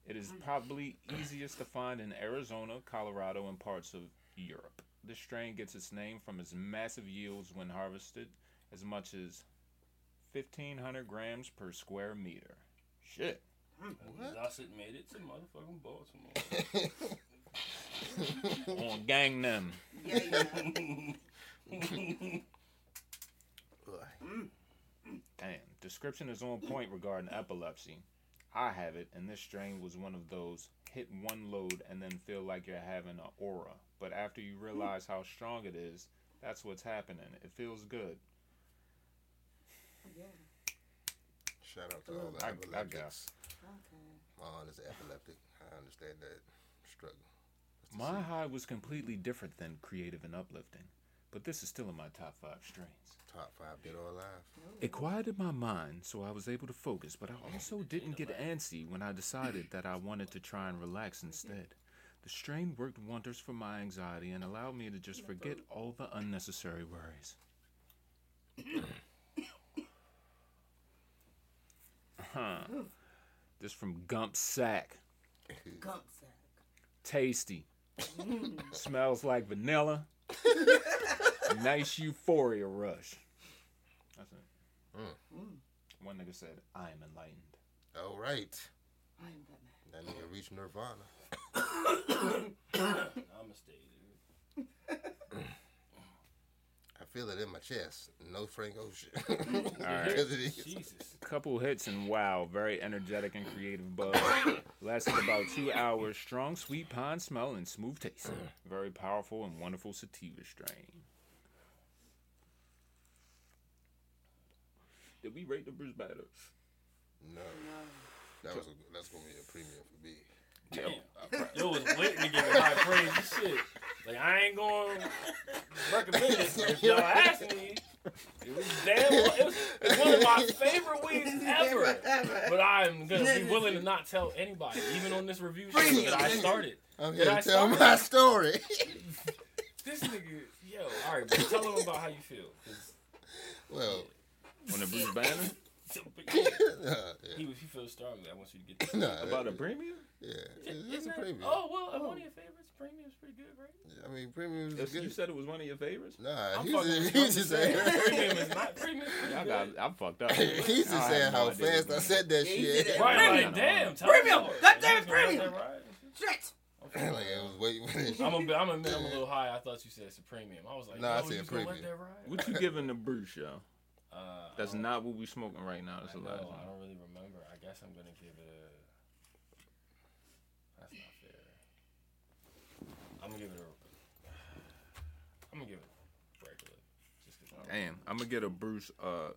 It is probably easiest to find in Arizona, Colorado, and parts of Europe. This strain gets its name from its massive yields when harvested, as much as 1,500 grams per square meter. Shit. Hmm, Thus it made it to motherfucking Baltimore. On gang them. Yeah, yeah. Damn. Description is on point regarding epilepsy. I have it, and this strain was one of those hit one load and then feel like you're having an aura. But after you hmm. realize how strong it is, that's what's happening. It feels good. yeah. Shout out to all the I, I epileptics. guess. Okay. My aunt is epileptic. I understand that struggle. My high was completely different than creative and uplifting, but this is still in my top five strains. top five dead or alive. It quieted my mind so I was able to focus, but I also didn't get antsy when I decided that I wanted to try and relax instead. The strain worked wonders for my anxiety and allowed me to just forget all the unnecessary worries. huh. This from Gump Sack. Gump sack. Tasty. Smells like vanilla. nice euphoria rush. That's it. Mm. One nigga said, I am enlightened. All right. I am that man. That nigga reached nirvana. Namaste, dude. I feel it in my chest. No Frank Ocean. right. Because it is. Jesus. Couple hits and wow, very energetic and creative buzz. Lasted about two hours. Strong sweet pine smell and smooth taste. Mm. Very powerful and wonderful sativa strain. Did we rate the Bruce Banner? No. That was a, that's gonna be a premium for me. Damn. Yo was waiting to give it high praise and shit. Like I ain't going to recommend it. but If y'all ask me, it was damn. It was, it's one of my favorite weeds ever. Ever. But I'm gonna be willing to not tell anybody, even on this review show that I started. I'm Did here I to tell start? my story. This nigga, yo, all right, but tell them about how you feel. well, On the Bruce Banner? yeah, he, yeah. he feels strongly. I want you to get this. Nah, About a premium? Yeah, it's, Isn't it's a premium. Oh well, one of your favorites. Premium's pretty good, right? I mean, premium is That's- good. You said it was one of your favorites? Nah, I'm he's fucking just, he's you. just saying. saying premium is not premium. is Y'all got, I'm fucked up. he's just have saying how idea fast what I said that He shit. Right, Premium. like damn, tell Premium. me more. Goddamn Niggas gonna let premium. that ride. Okay. like I was waiting for this. I'm a, I'm a, I'm a little high. I thought you said it's a premium. I was like, Nah, I said you just gonna let premium. What you giving the Bruce, yo? Uh, That's don't- what we smoking right now. That's I the know, last I don't really remember. I guess I'm gonna give it a. That's not fair. I'm gonna give it a. I'm gonna give it regular, just Damn, I'm gonna get a Bruce uh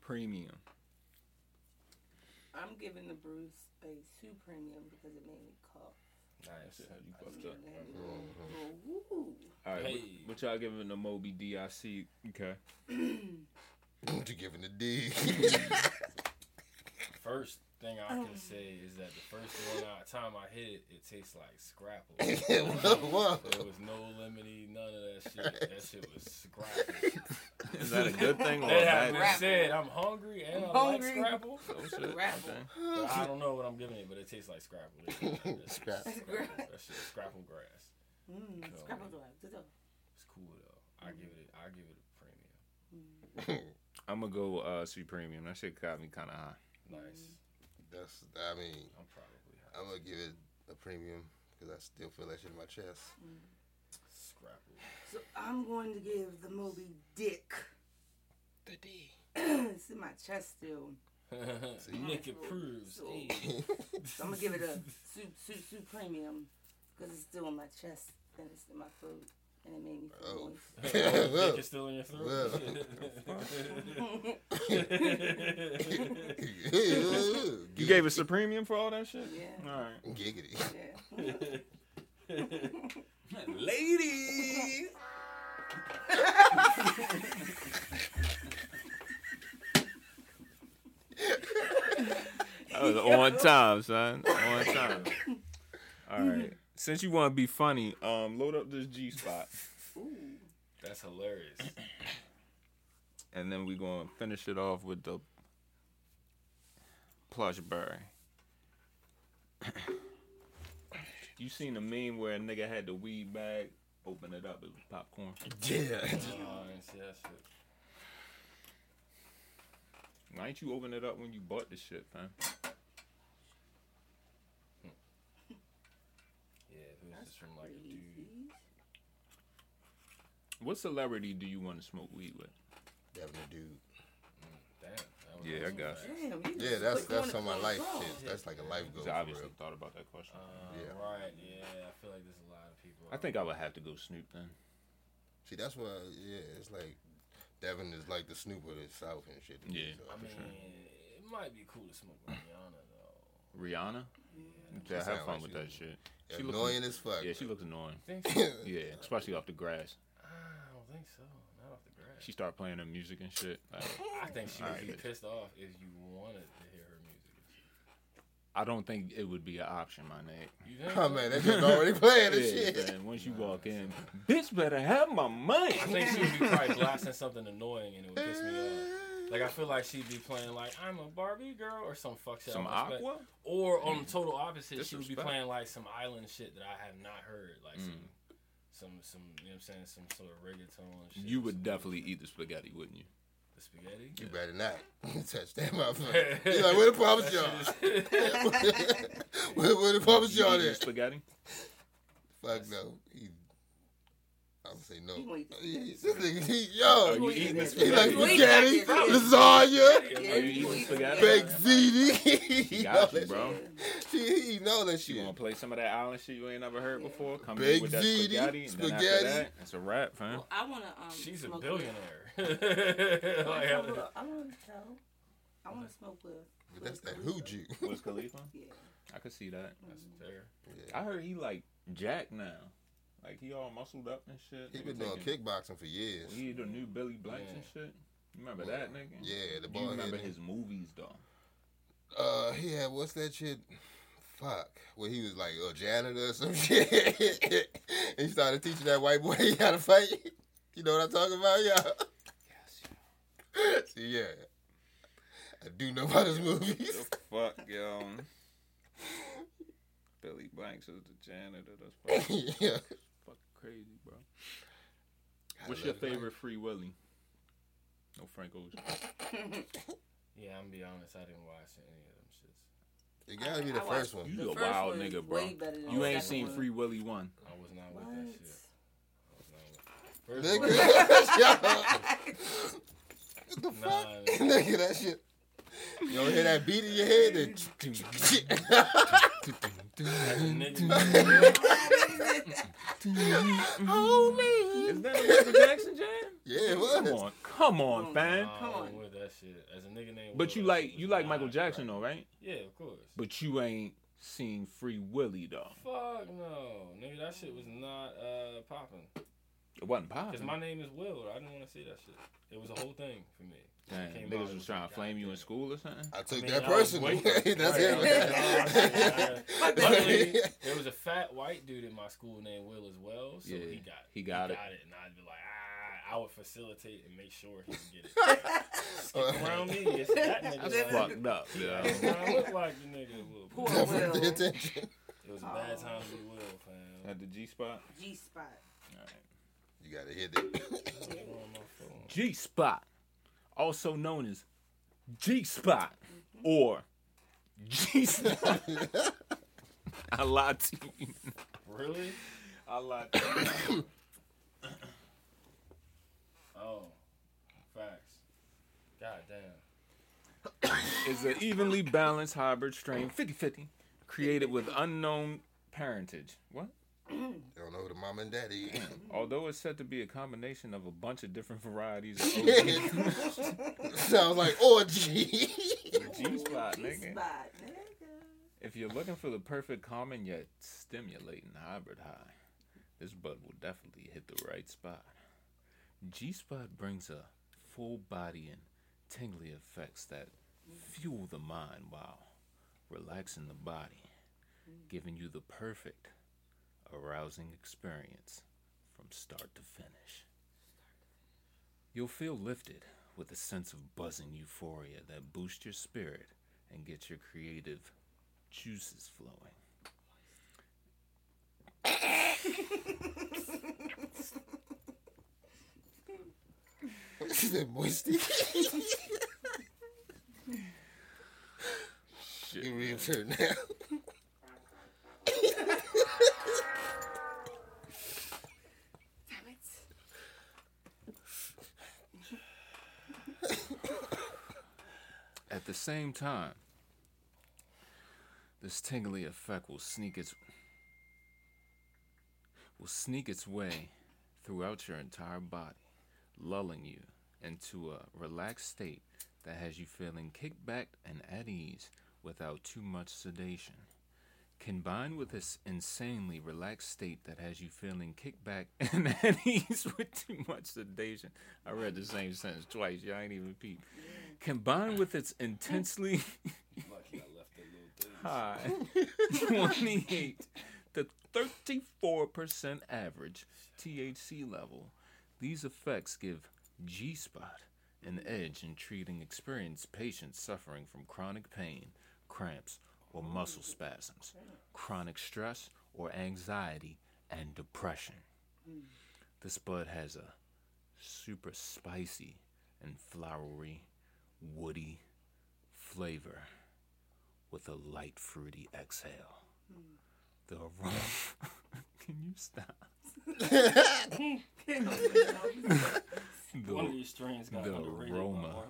premium. I'm giving the Bruce a two premium because it made me cough. Nice. Shit, you fucked up. that a little- little woo. All right, Hey. what, what y'all giving the Moby Dick? Okay. What you giving the D? First thing I can say is that the first one out time I hit it, it tastes like scrapple. whoa, whoa. There was no lemony, none of that shit. That shit was scrapple. Is that a good thing or a That bad having thing? Said, I'm hungry and I Hungry. like scrapple. Oh, shit. Scrapple. Okay. But I don't know what I'm giving it, but it tastes like scrapple. That shit- Scrap. That shit, scrapple grass. Mm, So- scrapple dog. Good dog. It's cool though. I give it. I give it a premium. I'm gonna go uh sweet premium. That shit got me kind of high. Nice. That's. I mean, I'm probably high. I'm gonna give it a premium because I still feel that shit in my chest. scrapple. So I'm going to give the Moby Dick. The D. it's in my chest still. Nick approves. So- Hey. So I'm gonna give it a soup, soup, soup premium because it's still in my chest and it's in my throat and it made me feel Oh. moist. Dick still in your throat. You gave us a premium for all that shit? Yeah. All right. giggity. Yeah. Ladies. that was on time, son. On time. All right. Since you want to be funny, um, load up this G spot, Ooh. That's hilarious. and then we're gonna finish it off with the plush berry. you seen the meme where a nigga had the weed bag, open it up, it was popcorn. Yeah. Oh, I didn't see that shit. Why ain't you open it up when you bought the shit, fam? Yeah, if it was That's just from like a dude. What celebrity do you want to smoke weed with? Devin the dude. Damn. that was Yeah, I awesome. got Damn, you Yeah, just that's put that's one on my of life those shit. That's like a life goal. I For obviously real. thought about that question. Uh, Yeah. Right, yeah. I feel like there's a lot of people. I think I would have to go Snoop then. See, that's why. Yeah, it's like Devin is like the Snoop of the South and shit. to me, Yeah. so. I mean, it might be cool to smoke with Rihanna though. Rihanna? Yeah, Sound have fun like with she- that shit. She looks- annoying as fuck. Yeah, she looks annoying. Think so? Yeah, especially off the grass. I don't think so. Not off the grass. She started playing her music and shit. Like, I think she would Alright, be bitch. pissed off if you wanted to hear her music. I don't think it would be an option, my nigga. Oh so? man, that shit's already playing this Yeah, shit. man, once you walk in, bitch better have my money. I think she would be probably blasting something annoying and it would piss me off. Like I feel like she'd be playing like I'm a Barbie girl or some fuck shit. I Some don't respect. aqua? Or on the total opposite, she would be playing like some island shit that I have not heard, like Mm. some, some, some. You know what I'm saying? Some sort of reggaeton. Shit, You would some- definitely eat the spaghetti, wouldn't you? the spaghetti. You better not touch that motherfucker. He's like, where the Papa John? where, where the Papa You John eat the at? spaghetti? Fuck no. He, I would say no. He gonna eat the He- spaghetti. This nigga, he, Are yo, you eating the that he like You eat spaghetti, lasagna, Yeah, Are you you eating spaghetti? baked ziti. She He got know you, that bro. shit. He, he know that You shit. want to play some of that island shit you ain't never heard before? Come Big in with that ziti, spaghetti, and then after spaghetti. that, it's a wrap, fam. Well, I wanna um. She's a billionaire. I I- wanna, tell. I wanna smoke with. But that's that Wiz hoochie. Wiz Khalifa? Yeah. I could see that. That's fair. I heard he like Jack now. Like he all muscled up and shit. He been doing taking- kickboxing for years. He the new Billy Blanks and shit. You remember that nigga? Yeah, the You remember head. his movies though? Uh, he had what's that shit? Fuck, where he was like a janitor or some shit. and he started teaching that white boy how to fight. You know what I'm talking about, y'all? Yes. You. See, yeah, I do know about his The movies. fuck, yo. Billy Blanks was the janitor. That's fucking, yeah. Fucking crazy, bro. I What's your it. favorite Free Willy? No Frank Ocean. Yeah, I'm gonna be honest. I didn't watch any of them shits. It gotta be the I first one. You The a first wild one nigga, bro. way better than You ain't seen one. Free Willy one. I was not What? with that shit. I was not with. First Nigga, one, what the Nah, fuck? Nigga, that shit. You don't hear that beat in your head? Then As a Is that a Michael Jackson jam? Yeah, it was. Come on, come on, fam. Nah, Come on. with that shit. As a nigga named But you like you like Michael Jackson right. though, right? Yeah, of course. But you ain't seen Free Willy though. Fuck no, nigga. That shit was not uh popping. It wasn't Cause my name is Will. I didn't want to see that shit. It was a whole thing for me. Damn, came niggas and was trying to flame you in school or something. I took I mean, that I was personal. waiting- That's Right, it. like, Luckily, there was a fat white dude in my school named Will as well, so Yeah, he got he got it. and I'd be like, ah, I would facilitate and make sure he could get it. Stick around me, it's that nigga. That's like, fucked up. Yeah. ain't trying to look like the nigga Will. Poor Definitely Will. attention. It was a bad time to be Will, fam. At the G spot. G spot. You gotta hit it. What's wrong with my phone? G spot, also known as G spot or G spot. I lied to you. Really? I lied to you. Oh, facts. God damn. Is an evenly balanced hybrid strain 50-50 created with unknown parentage. What? Don't know who the mom and daddy. Although it's said to be a combination of a bunch of different varieties of OG. Sounds like orgy. G spot, G nigga. spot. If you're looking for the perfect calming yet stimulating hybrid high, this bud will definitely hit the right spot. G Spot brings a full body and tingly effects that fuel the mind while relaxing the body, mm. giving you the perfect arousing experience from start to finish. You'll feel lifted with a sense of buzzing euphoria that boosts your spirit and gets your creative juices flowing. She said moisty. Shit. You read her now. At the same time, this tingly effect will sneak its will sneak its way throughout your entire body, lulling you into a relaxed state that has you feeling kicked back and at ease without too much sedation. Combined with this insanely relaxed state that has you feeling kicked back and at ease with too much sedation. I read the same sentence twice. Y'all ain't even peep. Combined with its intensely Lucky I left the little thing. high 28 to 34% average THC level, these effects give G Spot an edge in treating experienced patients suffering from chronic pain, cramps, or muscle spasms, chronic stress or anxiety, and depression. This bud has a super spicy and flowery, woody flavor with a light fruity exhale. Hmm. The aroma. Can you stop? One of The, these strains got the aroma.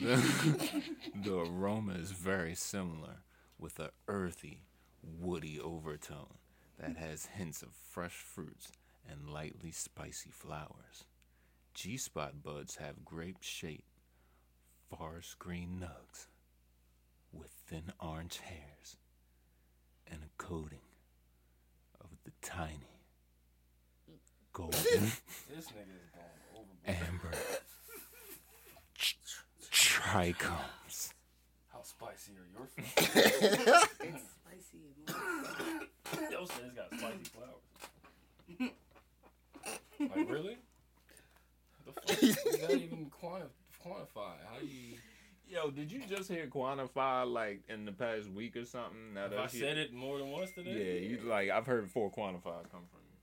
The, the aroma is very similar with an earthy, woody overtone that has hints of fresh fruits and lightly spicy flowers. G Spot buds have grape shaped, forest green nugs with thin orange hairs and a coating of the tiny, golden, This nigga is going amber tr- trichomes. How spicy are your flowers? It's spicy. and Yo said it's got spicy flowers. like really? The fuck is that even quanti- quantify? How you? Yo, did you just hear quantify like in the past week or something? Now Have that I he- said it more than once today. Yeah, you like I've heard four quantify come from you.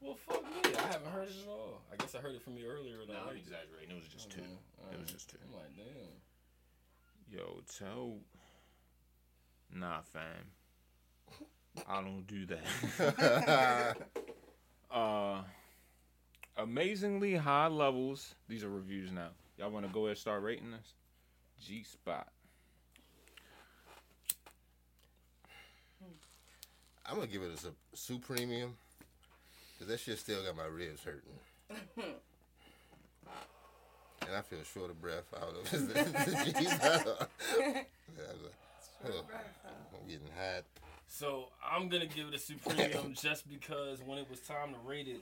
Well, fuck me. I haven't heard it at all. I guess I heard it from you earlier. No, than I'm exaggerating. It was just two. Okay, It was just two. I'm like, damn. Yo, tell. Nah, fam. I don't do that. uh, amazingly high levels. These are reviews now. Y'all want to go ahead and start rating this? G Spot. I'm gonna give it a su- premium because that shit still got my ribs hurting. and I feel short of breath. I don't know if it's the, the G's. I don't- Yeah, I'm getting hot. So I'm gonna give it a supreme just because when it was time to rate it,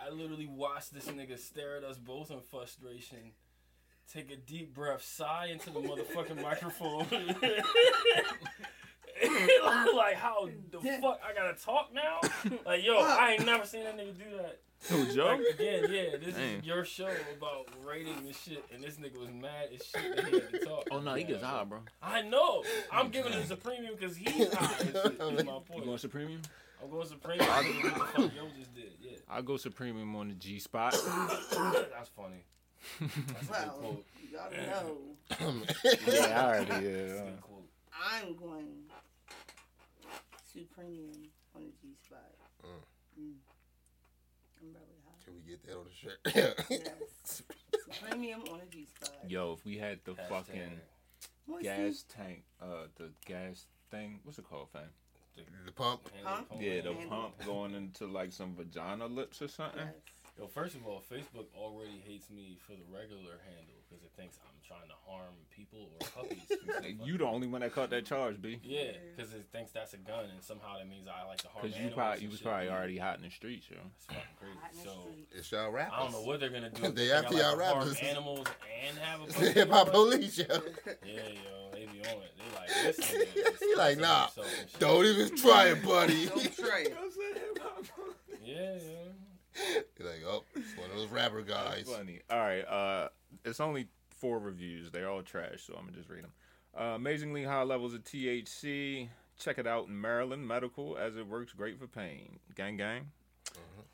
I literally watched this nigga stare at us both in frustration, take a deep breath, sigh into the motherfucking microphone. like how the fuck I gotta talk now? Like yo, I ain't never seen that nigga do that. Who, Joe? Like, again, yeah, this Damn. is your show about rating and shit, and this nigga was mad as shit that he had to talk. Oh no, he gets Yeah, high, bro. I know. I'm giving him the premium because he's high. and shit, is my You want going Supremium? I'm going Supreme. I did what the fuck Yo just did. Yeah, I'll go Supremium on the G spot. that's funny. That's a good Well, quote. y'all know yeah, I already, That's a yeah. good quote. I'm going supreme on the G spot. Mm. Mm. I'm really high. Can we get that on the shirt? Yes. Supremium on the G spot. Yo, if we had the Hashtag. fucking Moisty. gas tank, uh, the gas thing, what's it called, fam? The pump. Huh? pump. Yeah, the pump going into like some vagina lips or something. Yes. Yo, first of all, Facebook already hates me for the regular handle because it thinks I'm trying to harm people or puppies. Hey, You the only one that caught that charge, B. Yeah, because it thinks that's a gun, and somehow that means I like to harm Cause you probably you was shit. probably already hot in the streets, yo. That's fucking crazy. Hot in the So. It's y'all rappers. I don't know what they're gonna do. They Think I after y'all to harm rappers. animals and have a the hip hop on police, yo. Yeah, yo, they be on it. They like this He like, nah, himself and shit. Don't even try it, buddy. Don't try it. Yeah, yeah. He's like, oh, it's one of those rapper guys. That's funny. All right, uh, it's only four reviews. They're all trash, so I'm gonna just read them. Uh, amazingly high levels of THC. Check it out in Maryland Medical as it works great for pain. Gang, gang.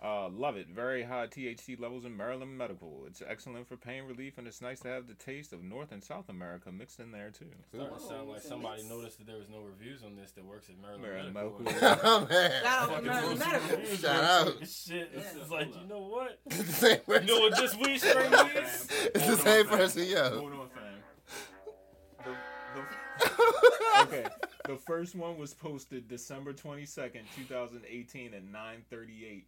Uh, love it. Very high THC levels in Maryland Medical. It's excellent for pain relief, and it's nice to have the taste of North and South America mixed in there too. Starting to sound like somebody mix. noticed that there was no reviews on this that works at Maryland, Maryland Medical. Medical. oh, man. Shout out Maryland Medical. Shout out. Shit, it's, Yeah. it's like you know what? It's the same You person. know what this weed strain is? It's the same person, yo. Hold on, fam. The, the, okay, the first one was posted December twenty second, two thousand eighteen, at nine thirty eight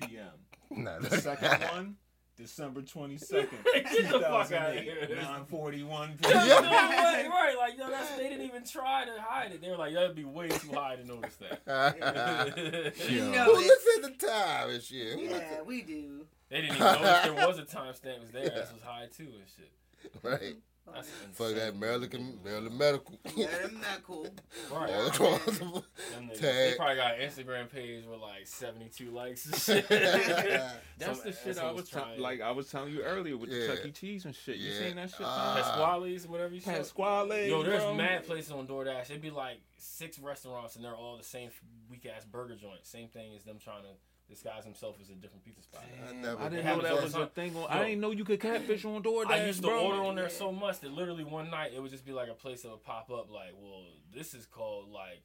p.m. Nah, The second one, December twenty second, Get two the fuck thousand outta eight, here. nine forty one You know p.m. what? Right, like yo, that's, they didn't even try to hide it. They were like, that'd be way too high to notice that. You know uh, Who it. looks at the time and shit? Who looks Yeah, we do. They didn't even notice there was a timestamp. It was their ass was high too and shit. Right. That's Fuck that insane. Maryland, Maryland Medical. Maryland Medical. Right. All across the Them niggas, They probably got an Instagram page with like 72 likes and shit. That's Some the shit I was ta- trying- like. I was telling you earlier with Yeah. the Chuck E. Cheese and shit. You Yeah. seen that shit? Uh. Pasquale's, whatever you said. Pasquale. Yo, there's bro. mad places on DoorDash. It'd be like six restaurants and they're all the same weak ass burger joint. Same thing as them trying to disguise himself as a different pizza spot. I never. I didn't know that was a thing. On, Yo. I didn't know you could catfish on DoorDash. I used to bro. order on there so much that literally one night it would just be like a place that would pop up like, well, this is called like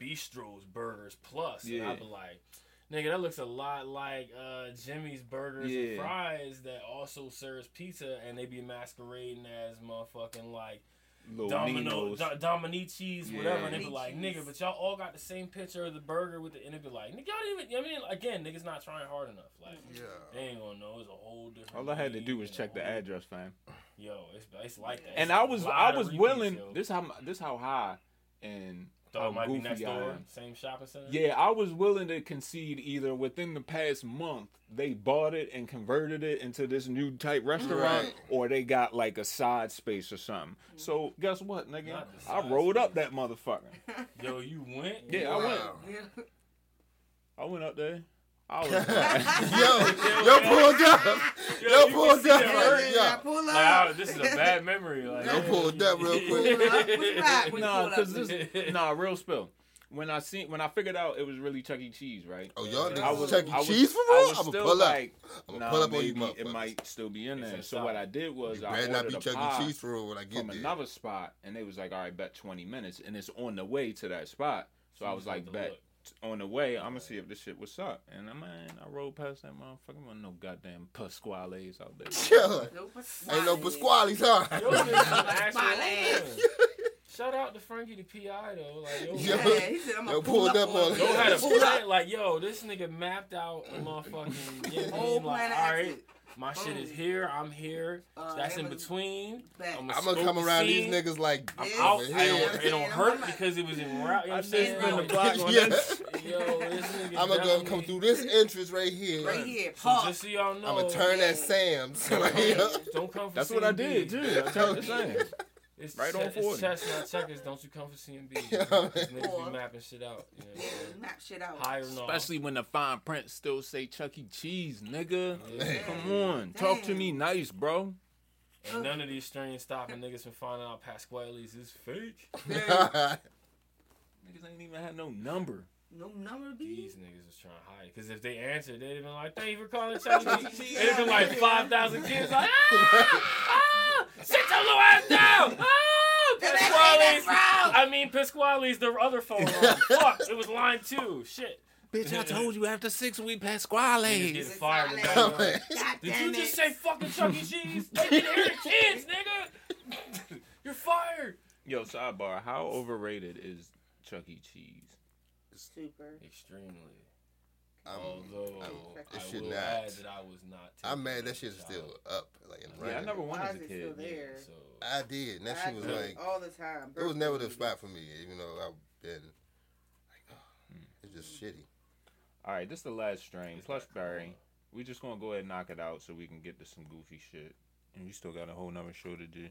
Bistro's Burgers Plus. And Yeah. I'd be like, nigga, that looks a lot like uh, Jimmy's Burgers and Fries that also serves pizza and they be masquerading as motherfucking like Little Domino, Ninos. Do, Dominicis, Yeah. whatever. And they be like, nigga, but y'all all got the same picture of the burger with the, and it be like, nigga, y'all didn't even, I mean, again, niggas not trying hard enough. Like, Yeah. they ain't gonna know. It's a whole different. All I had to do was check the address, fam. Yo, it's, it's like that. And It's I a was I was repeats, willing. yo. This how this how high and Thought how it oh, might be goofy next door, same shopping center. Yeah, I was willing to concede either within the past month they bought it and converted it into this new type restaurant, Right. or they got like a side space or something. So guess what, nigga? I side rolled up that motherfucker. Yo, you went. Yeah, I went. Wow. I went up there. I was yo, yo pulled up. Yo, Yo pulled up. see that, Yeah. Pull Like, up. I- this is a bad memory. Like, Yo pulled up real quick. Pull up. Push back when you nah, cause this nah real spill. When I seen when I figured out it was really Chuck E. Cheese, right? Oh, y'all I niggas was- Chuck E. I was- Cheese for real? I'm gonna pull up. like, I'm gonna nah, pull up on you, maybe it motherfuckers. might still be in It's there. So what I did was You I better not ordered be a Chuck pie E. Cheese for real when I get from there. another spot, and they was like, "All right, bet twenty minutes," and it's on the way to that spot. So I was like, "Bet look. On the way, I'm gonna see if this shit was up." And I man, I rode past that motherfucker. Wasn't no goddamn Pasquale's out there. Chill. No Ain't no Pasquale's, huh? Yo, this is an actual Pasquale. owner. shout out to Frankie the PI though. Like yo, Yo, Yeah, he said, I'm yo, pull pulled up, up on on- Yo had a plan. Like, yo, this nigga mapped out a motherfucking. You know Whole mean? Like, all right, exit. My shit is here. I'm here. Uh, That's in between. back. I'ma I'm gonna scope come around scene. these niggas like I'm Yeah. out. over I don't, it don't hurt I'm because it was in route. You know I what I'm just saying? the block on Yeah. this. Yo, this nigga. I'm gonna go come through this entrance right here. right here. So just so y'all know, I'm gonna turn Yeah. at Sam's. don't come- don't come for That's what I did too. I turned the same. It's Right che- on It's 40. chestnut checkers. Don't you come for CMB? Yeah, These man. niggas be mapping shit out. You know Yeah, map shit out. Higher no. Especially when the fine print still say Chuck E. Cheese, nigga. Yeah. Come on, talk to me nice, bro. And none of these strains stopping niggas from finding out Pasquale's is fake. Niggas ain't even had no number. No number B. These niggas was trying to hide. Because if they answered, they'd have been like, thank you for calling Chuck E. Cheese. They'd have been like 5,000 kids like, ah! Ah! Sit your little ass down! Ah! Pasquale's! I mean, Pasquale's the other phone line. Fuck, it was line two. Shit. Bitch, I told you after six we Niggas Pasquale. getting fired. in Silent. that man. yard. God Did you just say fucking Chuck E. Cheese? They can hear the kids, nigga. You're fired. Yo, sidebar, how overrated is Chuck E. Cheese? Super. Extremely. I'm, Although I'm- I it should will not. add that I was not. I'm mad that shit's still up. Like, in Yeah, I never went Why as a it kid. still there? So I did, and that I shit was do like all the time. it was never the spot for me. Even though I've been like, oh, it's just hmm. shitty. All right, this is the last strain. It's Plush not berry. We just gonna go ahead and knock it out so we can get to some goofy shit. And we still got a whole nother show to do.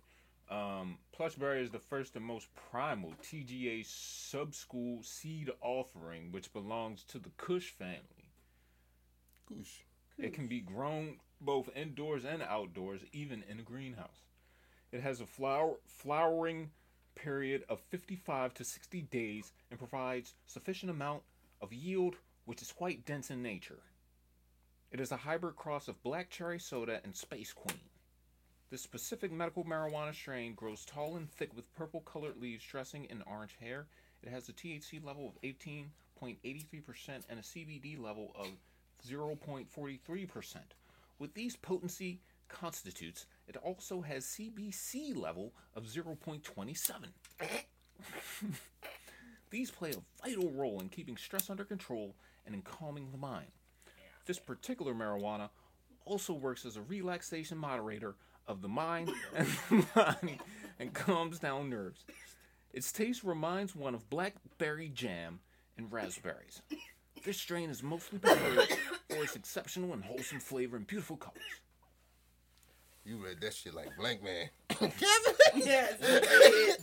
Um, Plushberry is the first and most primal TGA Subcool seed offering, which belongs to the Kush family. Goosh. It can be grown both indoors and outdoors, even in a greenhouse. It has a flower flowering period of 55 to 60 days and provides sufficient amount of yield, which is quite dense in nature. It is a hybrid cross of black cherry soda and space queen. This specific medical marijuana strain grows tall and thick with purple colored leaves dressing in orange hair. It has a THC level of 18.83% and a CBD level of 0.43%. With these potency constitutes, it also has CBC level of 0.27. These play a vital role in keeping stress under control and in calming the mind. This particular marijuana also works as a relaxation moderator of the mind and the body and calms down nerves. Its taste reminds one of blackberry jam and raspberries. This strain is mostly preferred for its exceptional and wholesome flavor and beautiful colors. You read that shit like Blankman. Yes. it is.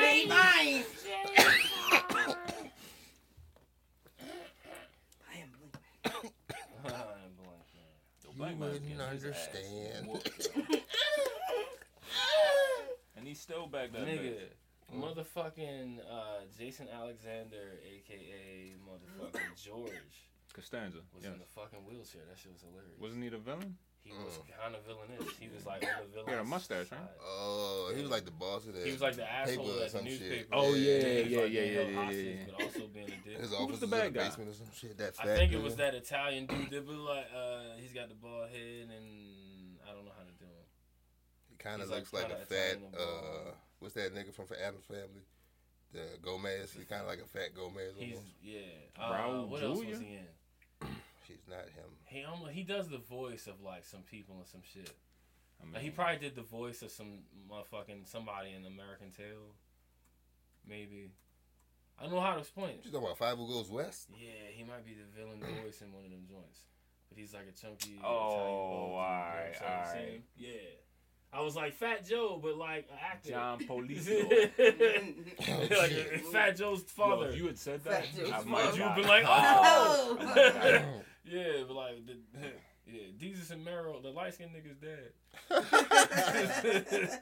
They mine. I am blinking. The black You man's wouldn't getting his ass understand. and he's still back that Nigga, bitch. motherfucking uh, Jason Alexander, aka motherfucking George, Costanza. was Yes. in the fucking wheelchair. That shit was hilarious. Wasn't he the villain? He was kind of villainous. He was like on the villain. He had a mustache, right? Oh, he was like the boss of the He was like the paper asshole or at the some newspaper. shit. Oh, yeah, He was, like, yeah, being yeah, held yeah, yeah, But also being a dick. His Who was the bad in the guy? basement or some shit. That I fat think it was that Italian dude that was like, uh, he's got the bald head and I don't know how to do him. He kind of looks like, like, a fat. Uh, what's that nigga from Addams Family? The Gomez. He's kind of like a fat Gomez. He's Almost. yeah. Uh, Raul what else was he in? She's not him. He almost, he does the voice of like some people and some shit. I mean, Like he probably did the voice of some motherfucking somebody in American Tail. Maybe. I don't know how to explain it. You talking about Fievel Goes West? Yeah, he might be the villain voice in one of them joints. But he's like a chunky. Oh, Italian bald dude, you know what I'm alright, saying? alright. Same- Yeah. I was like Fat Joe, but like an actor. John Police. like Fat Joe's Yo, father. if you had said that, Fat Joe's I might You'd have be died. like, I oh! Might have died. yeah, but like, the, yeah, Jesus and Meryl, the light skinned nigga's dead.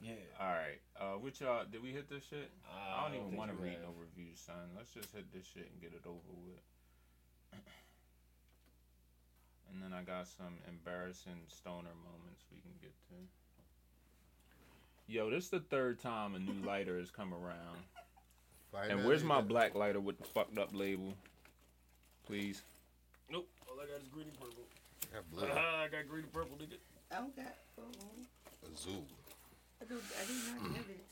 yeah. All right. Uh, which y'all did we hit this shit? I don't even want to read have. no reviews, son. Let's just hit this shit and get it over with. And then I got some embarrassing stoner moments we can get to. Yo, this is the third time a new lighter has come around. Find And where's my that- black lighter with the fucked up label? Please. Nope. All I got is green and purple. I got blue. Uh-huh, I got green and purple, nigga. I don't got. oh, A zoo. I do. I do not have it.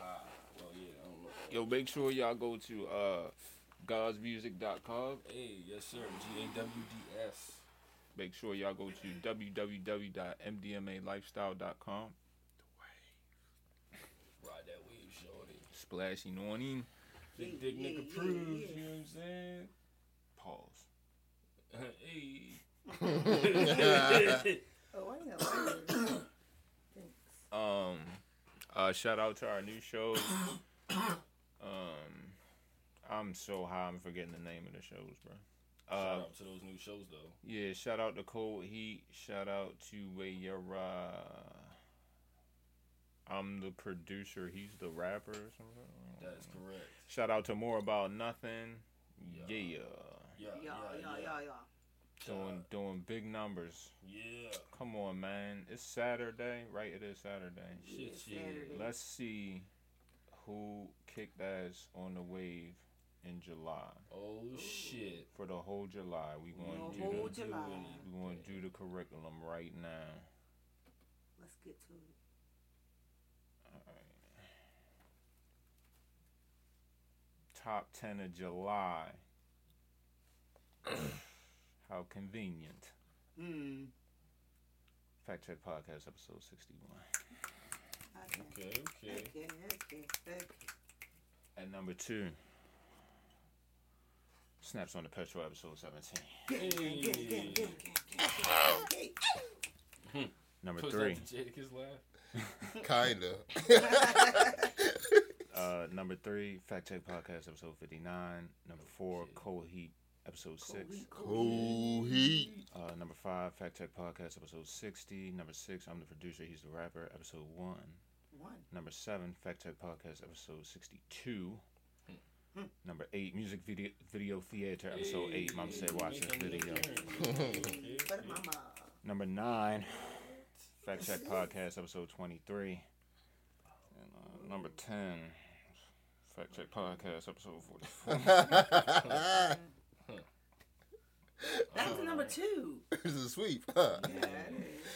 Ah, well, yeah, I don't know. Yo, make sure y'all go to uh, gawdsmusic.com. Hey, yes, sir. G A W D S. Make sure y'all go to www.mdmalifestyle.com. Ride that wave, shorty. Splashing on in. Big Yeah, dick yeah, nigga yeah, proves, yeah. you know what I'm saying? Pause. hey. Oh, I know. Thanks. Um, uh, shout out to our new shows. um, I'm so high, I'm forgetting the name of the shows, bro. Shout Uh, out to those new shows, though. yeah, shout out to Cold Heat. Shout out to Wayera. I'm the producer. He's the rapper or something. That is correct. Shout out to More About Nothing. Yeah. Yeah. Yeah, Yeah, yeah, yeah, yeah, yeah. Doing doing big numbers. Yeah. Come on, man. It's Saturday, right? It is Saturday. Shit, Yeah, shit. Saturday. Let's see who kicked ass on the wave in July. Oh, shit. For the whole July, we The going to do whole the July. we going to do the curriculum right now. Let's get to it. Top ten of July. How convenient. Hmm. Fact check podcast episode sixty one. Okay. Okay, okay. Okay. Okay. Okay. At number two. Snaps on the petrol episode seventeen. Get it, get it, get it, get it, get it, get it, get it, get it. Number Was three. that the Jadakiss laugh? Kinda. Uh, number three, Fact Check Podcast, episode 59. Number four, Shit. Cold Heat, episode six. cool heat. Uh, number five, Fact Check Podcast, episode 60. Number six, I'm the producer, he's the rapper, episode one. One. Number seven, Fact Check Podcast, episode 62. Hmm. Number eight, Music Video, video Theater, episode eight. Mom said, watch this video. But mama. Number nine, Fact Check Podcast, episode 23. And uh, number 10, Fact Check Podcast, episode 44. That's was number two. it's a sweep. Huh? Yeah, that is.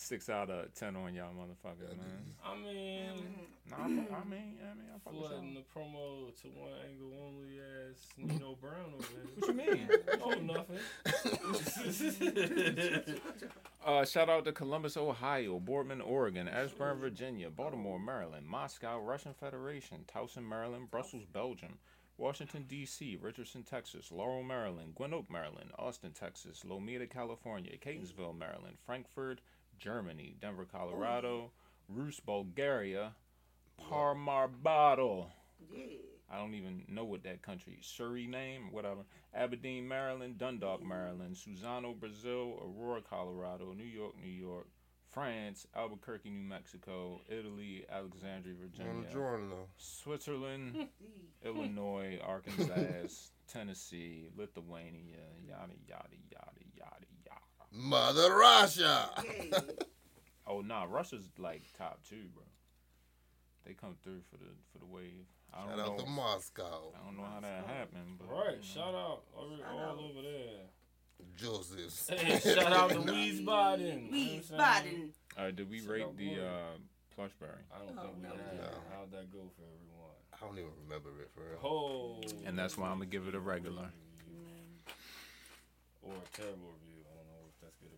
Six out of 10 on y'all motherfuckers, man. I mean, Nah, I, fu- I mean, I mean, I fuck with flooding the promo to one angle only as Nino Brown over there. What you mean? Oh, nothing. Uh, shout out to Columbus, Ohio, Boardman, Oregon, Ashburn, Virginia, Baltimore, Maryland, Moscow, Russian Federation, Towson, Maryland, Brussels, Belgium, Washington, D.C., Richardson, Texas, Laurel, Maryland, Gwynn Oak, Maryland, Austin, Texas, Lomita, California, Catonsville, Maryland, Frankfurt, Germany, Denver, Colorado, Ruse, Bulgaria, Parmarbado. Yeah. I don't even know what that country Suriname, whatever. Aberdeen, Maryland, Dundalk, Maryland, Suzano, Brazil, Aurora, Colorado, New York, New York, France, Albuquerque, New Mexico, Italy, Alexandria, Virginia, journal. Switzerland, Illinois, Arkansas, Tennessee, Lithuania, yada yada yada yada yada. Mother Russia. Yeah. Oh nah, Russia's like top two, bro. They come through for the for the wave. I don't Shout out know. to Moscow. I don't know how that happened, but right, you know. shout out over, Shout all out. over there. Joseph. Hey, shout out to Weez Biden. Weeds You know what I'm saying? Biden. Uh, did we Shout rate the Glory. uh, plush berry? I don't Oh, think we no, had. no. How'd that go for everyone? I don't even remember it for real. Oh. And that's why I'm gonna give it a regular. Or a terrible review. I don't know if that's good or bad.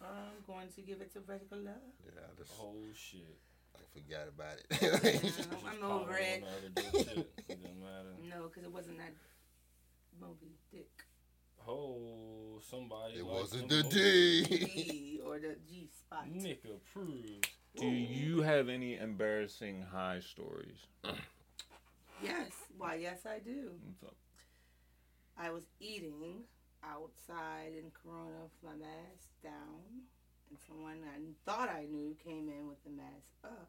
I'm going to give it to regular. Love. Yeah, I just oh shit. I forgot about it. Just I'm pile over it. the other dope shit. It. No, because it wasn't that Moby Dick. Oh, somebody. It wasn't the D. D. G or the G spot. Nick approved. Do you have any embarrassing high stories? Yes. Why, yes, I do. What's up? I was eating outside in Corona with my mask down, and someone I thought I knew came in with the mask up,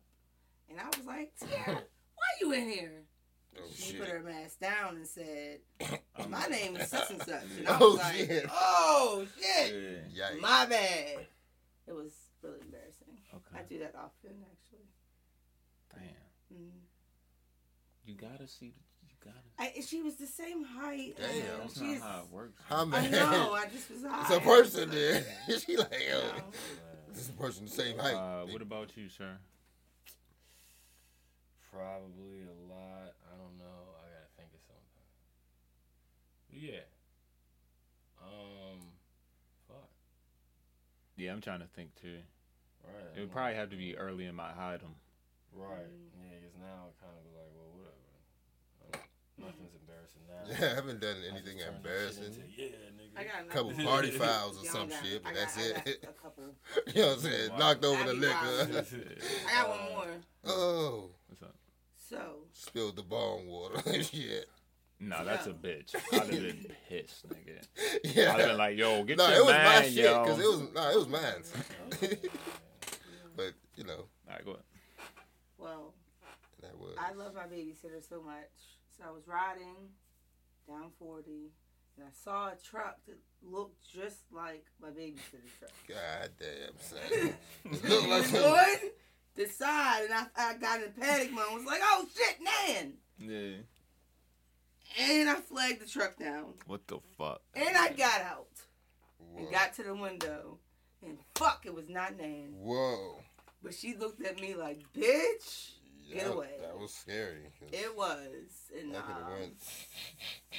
and I was like, "Tiara, why you in here?" Oh She shit. put her mask down and said, "My name is such and such," and I Oh, was like, shit. "Oh shit, Yeah. My bad." It was really embarrassing. I do that often, actually. Damn. Mm. You gotta see. The, you I, she was the same height. Damn. and That's she's, not how it works. How I many? know. I just was high. It's a person there. she like, yo, No. this is a person the same height. Uh, what about you, sir? Probably a lot. I don't know. I gotta think of something. But yeah. Um. Fuck. Yeah, I'm trying to think too. Right. It would probably have to be early in my item. Right. Mm. Yeah, because now it kind of like, well, whatever. Uh, Nothing's embarrassing now. yeah, I haven't done anything turned that shit embarrassing. into, yeah, nigga. I got a couple party fouls or some got- shit, but got- that's I got it. A couple. you know what I'm saying? Wow. Knocked over the That'd be liquor. I got one more. oh, What's up? So spilled the bone water and shit. Nah, that's a bitch. I'd have been pissed, nigga. Yeah. I'd have been like, yo, get no, your it was man, my shit yo. because it was no, it was mine. but you know, All right, go ahead. well, that was. I love my babysitter so much. So I was riding down 40 and I saw a truck that looked just like my babysitter truck. God damn, son. It looked like some, on the side and I, I got in panic mode. I was like, oh shit, man. Yeah. And I flagged the truck down. What the fuck? And I got out Whoa. and got to the window. And fuck, it was not Nan. Whoa. But she looked at me like, bitch. Yeah, Get away. That was scary. It was. And that could have um, went.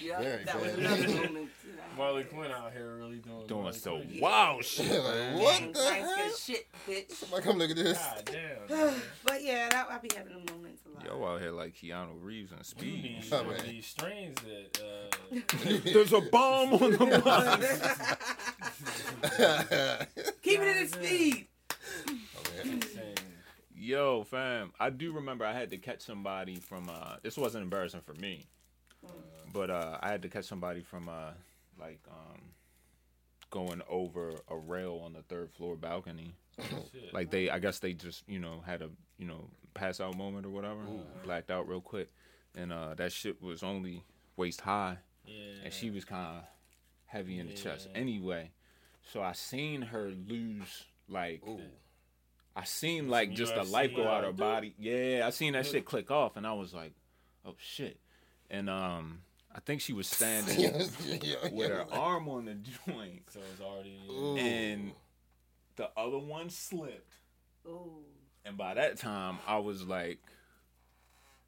yeah, very that was another moment. Marley. Quinn out here really doing Doing Marley so Quinn. wow shit. Like, man. what And the I hell? shit, bitch. Somebody come look at this. God damn. but yeah, that, I be having them moments a lot. Yo out here like Keanu Reeves and You Speed. need Oh, one of man. these strains that uh, There's a bomb on the bus. Keep it in its speed. Oh, man. saying, Yo, fam, I do remember I had to catch somebody from. uh This wasn't embarrassing for me, but uh I had to catch somebody from uh like um going over a rail on the third floor balcony. shit. Like they, I guess they just you know had a you know pass out moment or whatever, blacked out real quick, and uh that shit was only waist high, yeah. and she was kind of heavy in the chest anyway. So I seen her lose like Ooh. I seen like just a UFC, life go out of her body. Yeah, I seen that shit click off, and I was like, "Oh shit!" And um, I think she was standing with her arm on the joint, So it's already. Ooh. and the other one slipped. Ooh. And by that time, I was like,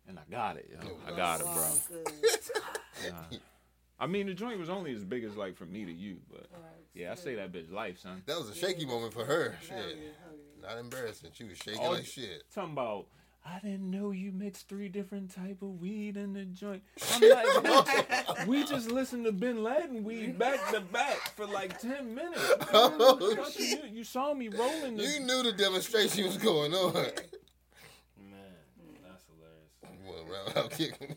and I got it, yo. I got it, bro. Wow, I mean, the joint was only as big as like from me to you, but yeah, I say that bitch life, son. That was a shaky moment for her. Hell Shit. Yeah, hell yeah. Not embarrassing. She was shaking Oh, like shit. Talking about, I didn't know you mixed three different type of weed in the joint. I'm like, oh. we just listened to Bin Laden weed back to back for like ten minutes. Oh, What you, you saw me rolling the. You knew the demonstration was going on. Man, that's hilarious. Well, round out kicking.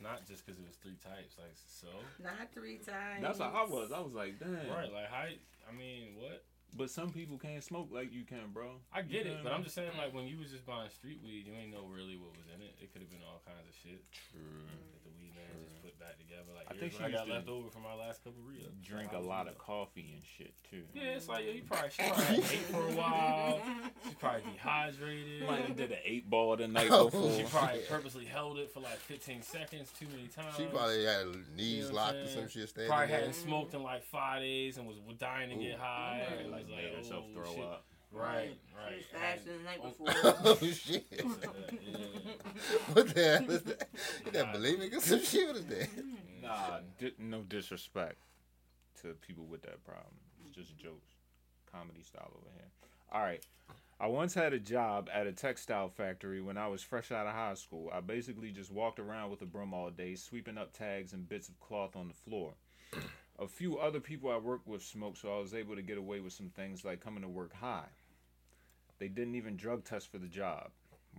Not just because it was three types, like so. Not three times. That's how I was. I was like, damn. Right, like how? I mean, what? But some people can't smoke like you can, bro. I get You it, but what I I'm just saying, like when you was just buying street weed, you ain't know really what was in it. It could have been all kinds of shit True. that the weed man just put back together. Like I think she I got left over from our last couple of reels. Drink a lot of coffee and shit too. Yeah, it's like yo, you probably she probably ate for a while. She probably dehydrated. Might have did an eight ball the night Oh, before. She probably purposely held it for like 15 seconds too many times. She probably had her knees You know locked or some saying? shit standing Probably hadn't smoked in like five days and was dying to get high. Right. and like was made herself oh, throw shit. up. Right, She right. was fasting the night Oh. before. oh shit! Yeah. what the hell is that? Is that bulimic or some shit? What is that? Mm-hmm. Nah, di- no disrespect to people with that problem. It's just jokes, comedy style over here. All right. I once had a job at a textile factory when I was fresh out of high school. I basically just walked around with a broom all day, sweeping up tags and bits of cloth on the floor. A few other people I worked with smoked, so I was able to get away with some things like coming to work high. They didn't even drug test for the job.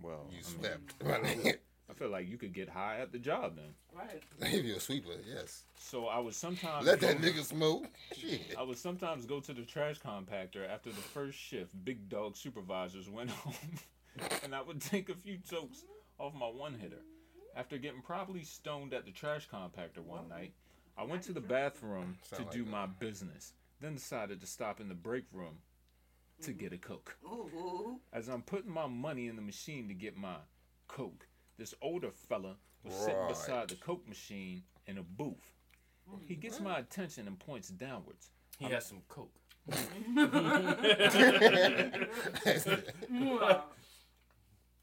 Well, You I, mean, slept. my. I feel like you could get high at the job then. right. If you're a sweeper, yes. So I would sometimes Let that nigga smoke. Shit. I would sometimes go to the trash compactor after the first shift. Big dog supervisors went home, and I would take a few tokes off my one hitter. After getting properly stoned at the trash compactor one night, I went to the bathroom to like do that. my business. Then decided to stop in the break room to get a coke. Ooh, ooh. As I'm putting my money in the machine to get my coke, This older fella was sitting beside the coke machine in a booth. Mm, he gets my attention and points downwards. He has some coke.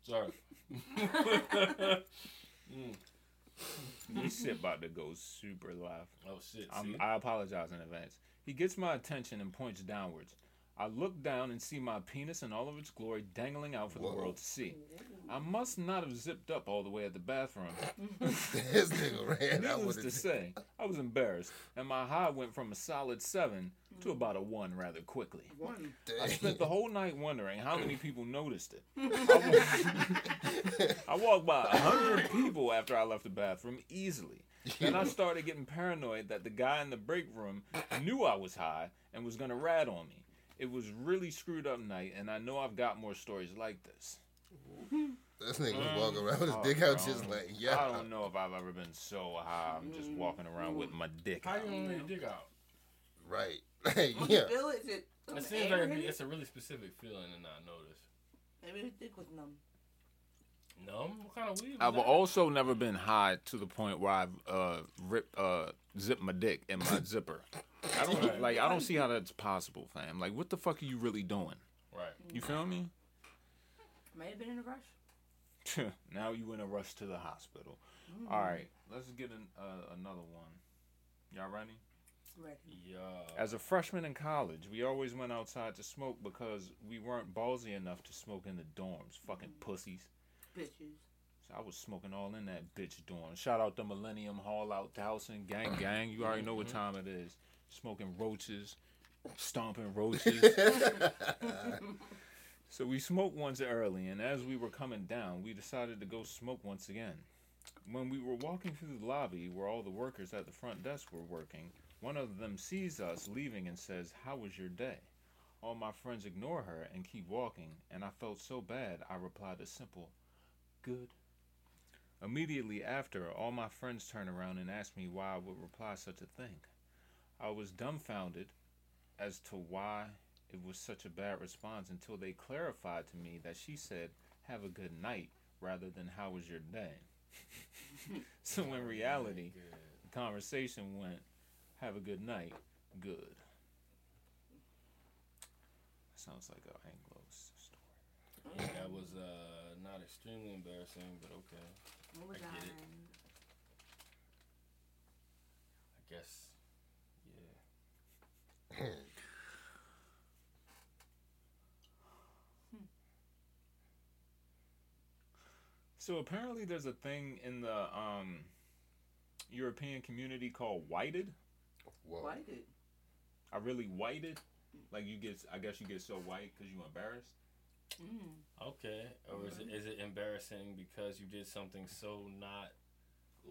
Sorry. This shit about to go super live. Oh shit. I'm. I apologize in advance. He gets my attention and points downwards. I look down and see my penis in all of its glory dangling out for Whoa. the world to see. I must not have zipped up all the way at the bathroom. this nigga ran out Needless with to say, I was embarrassed, and my high went from a solid seven to about a one rather quickly. One. I spent the whole night wondering how many people noticed it. I, wa- I walked by a hundred people after I left the bathroom easily. Then I started getting paranoid that the guy in the break room knew I was high and was gonna rat on me. It was really screwed up night, and I know I've got more stories like this. This nigga was walking around with his Oh, dick out, just like, yeah. I don't know if I've ever been so high. I'm just walking around with my dick How out. you gonna your dick out? Right. When yeah. you feel it, is it, It seems like it'd it's a really specific feeling to not notice. Maybe his dick was numb. Numb? What kind of weed? was I've that? also never been high to the point where I've uh, ripped, uh, zipped my dick in my zipper. I don't Right. like. I don't see how that's possible, fam. Like, what the fuck are you really doing? Right. You feel me? May have been in a rush. now you in a rush to the hospital. All right, let's get an, uh, another one. Y'all ready? Ready. Yeah. As a freshman in college, we always went outside to smoke because we weren't ballsy enough to smoke in the dorms. Fucking pussies. Bitches. So I was smoking all in that bitch dorm. Shout out to Millennium Hall out Towson, gang gang. You already know what mm-hmm. time it is. Smoking roaches, stomping roaches. so we smoked once early, and as we were coming down, we decided to go smoke once again. When we were walking through the lobby where all the workers at the front desk were working, one of them sees us leaving and says, How was your day? All my friends ignore her and keep walking, and I felt so bad I replied a simple, Good. Immediately after, all my friends turned around and asked me why I would reply such a thing. I was dumbfounded as to why it was such a bad response until they clarified to me that she said, Have a good night, rather than How was your day? so in reality, the conversation went, Have a good night, good. Sounds like a Anglo story. That was uh, not extremely embarrassing, but okay. What was I get it. I? I guess. Yeah. So apparently, there's a thing in the um, European community called whited. Whoa. Why did? I really whited. Like you get, I guess you get so white because you embarrassed. Mm. Okay. Or is it is it embarrassing because you did something so not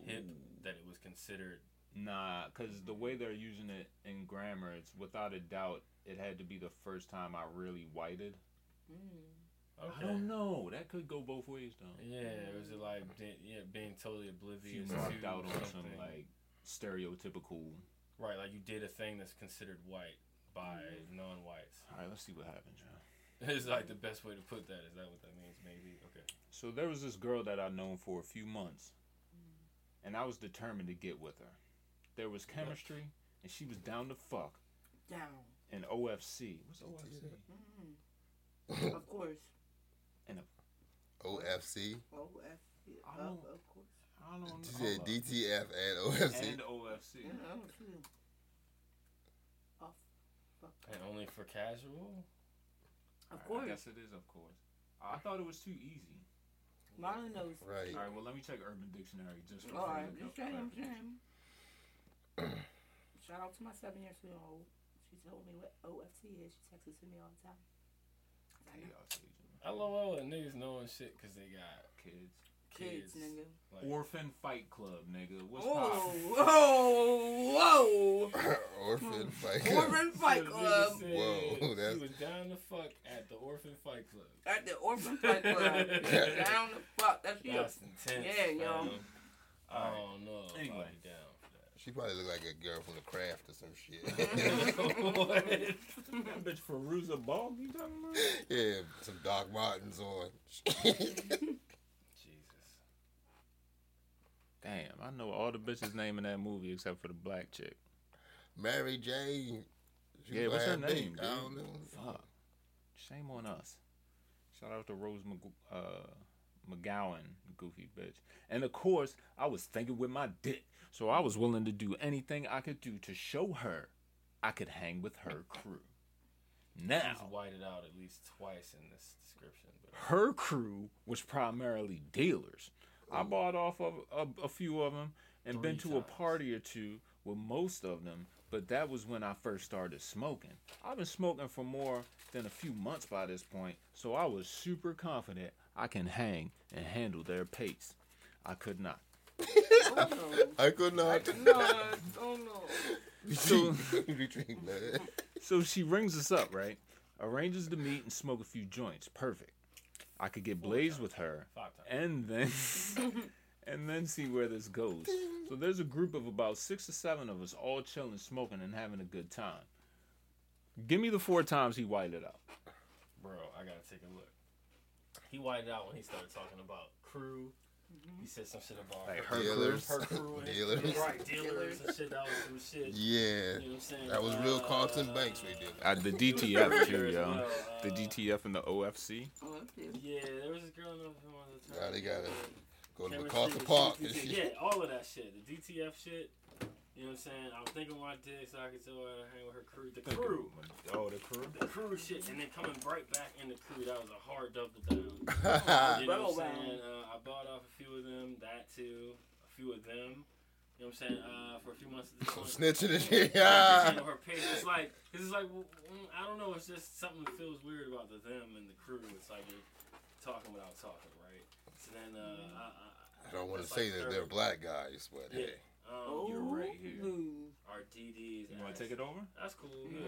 hip that it was considered? Nah, because the way they're using it in grammar, it's without a doubt it had to be the first time I really whited. Mm. Okay. I don't know. That could go both ways though. Yeah. Or is it like being, yeah, being totally oblivious you marked to out on some like stereotypical. right, like you did a thing that's considered white by non-whites. All right, let's see what happens, y'all. It's like the best way to put that. Is that what that means? Maybe. Okay. So there was this girl that I'd known for a few months, and I was determined to get with her. There was chemistry, and she was down to fuck. Down. And OFC. What's OFC? Mm. of course. OFC. Oh, F. Yeah, I of, don't- of course. I don't know. She said DTF and OFC. And OFC. Yeah, too. Oh, fuck. And only for casual. Of I course. guess it is, of course. I thought it was too easy. Marlon knows. Right. All right, well, let me check Urban Dictionary just for All right, further just saying, I'm saying. Shout out to my seven year student old. She told me what OFC is. She texts it to me all the time. I know. Chaos agent. LOL and niggas knowing shit because they got Kids. Kids, kids. nigga. Like, Orphan Fight Club, nigga. What's Oh, poppin'? whoa, whoa. Orphan fight. Club. Orphan Fight So the nigga Club. said Whoa, that's- She was down the fuck at the Orphan Fight Club. At the Orphan Fight Club. Down the fuck. That's. That's intense. Yeah, yo. fam. I don't know. if I'll Anyway. be down She probably looked like a girl from the craft or some shit. that. what? that bitch Fairuza Balk you talking about? yeah, some Doc Martens on. Jesus. Damn, I know all the bitches' name in that movie except for the black chick. Mary J. she Yeah, what's her name, baked. I dude? don't know. Fuck. Shame on us. Shout out to Rose Mc- uh, McGowan, goofy bitch. And of course, I was thinking with my dick, so I was willing to do anything I could do to show her I could hang with her crew. He's Now, whited out at least twice in this description. But her crew was primarily dealers. I bought off of a, a few of them and been Three to a party or two with most of them, but that was when I first started smoking. I've been smoking for more than a few months by this point, so I was super confident I can hang and handle their pace. I could not. Oh, I could not. no. Oh, no. So- So she rings us up, right? Arranges to meet and smoke a few joints. Perfect. I could get blazed with her and then and then see where this goes. So there's a group of about six or seven of us all chilling, smoking, and having a good time. Give me the four times he whited out. Bro, I gotta take a look. He whited out when he started talking about crew. He said some shit about Like her, her Dealers. her crew. Dealers. Right, dealers and shit. That was some shit. Yeah. You know what I'm? That was real Uh, Carlton Banks we did. Uh, the DTF too, yo. well, The uh, DTF and the OFC. Oh. Yeah, there was this girl in the one of the Now they gotta go to Chemistry, MacArthur Park shit, and shit. Yeah, all of that shit. The DTF shit. You know what I'm saying? I was thinking my dick so I could tell her to hang with her crew. The crew. Oh, the crew. The crew shit. And then coming right back in the crew. That was a hard double down. You know Double what I'm saying? Uh, I bought off a few of them. That too. A few of them. You know what I'm saying? Uh, for a few months at this point. Snitching and shit. You Yeah. know, her page. It's like, cause it's like, well, I don't know. It's just something that feels weird about the them and the crew. It's like you're talking without talking, right? So then, uh, I, I, I don't want to that's say like that they're black guys, but Yeah. hey. Um, You're right here. Ooh. our DDs. You want to take it over? That's cool. Yeah.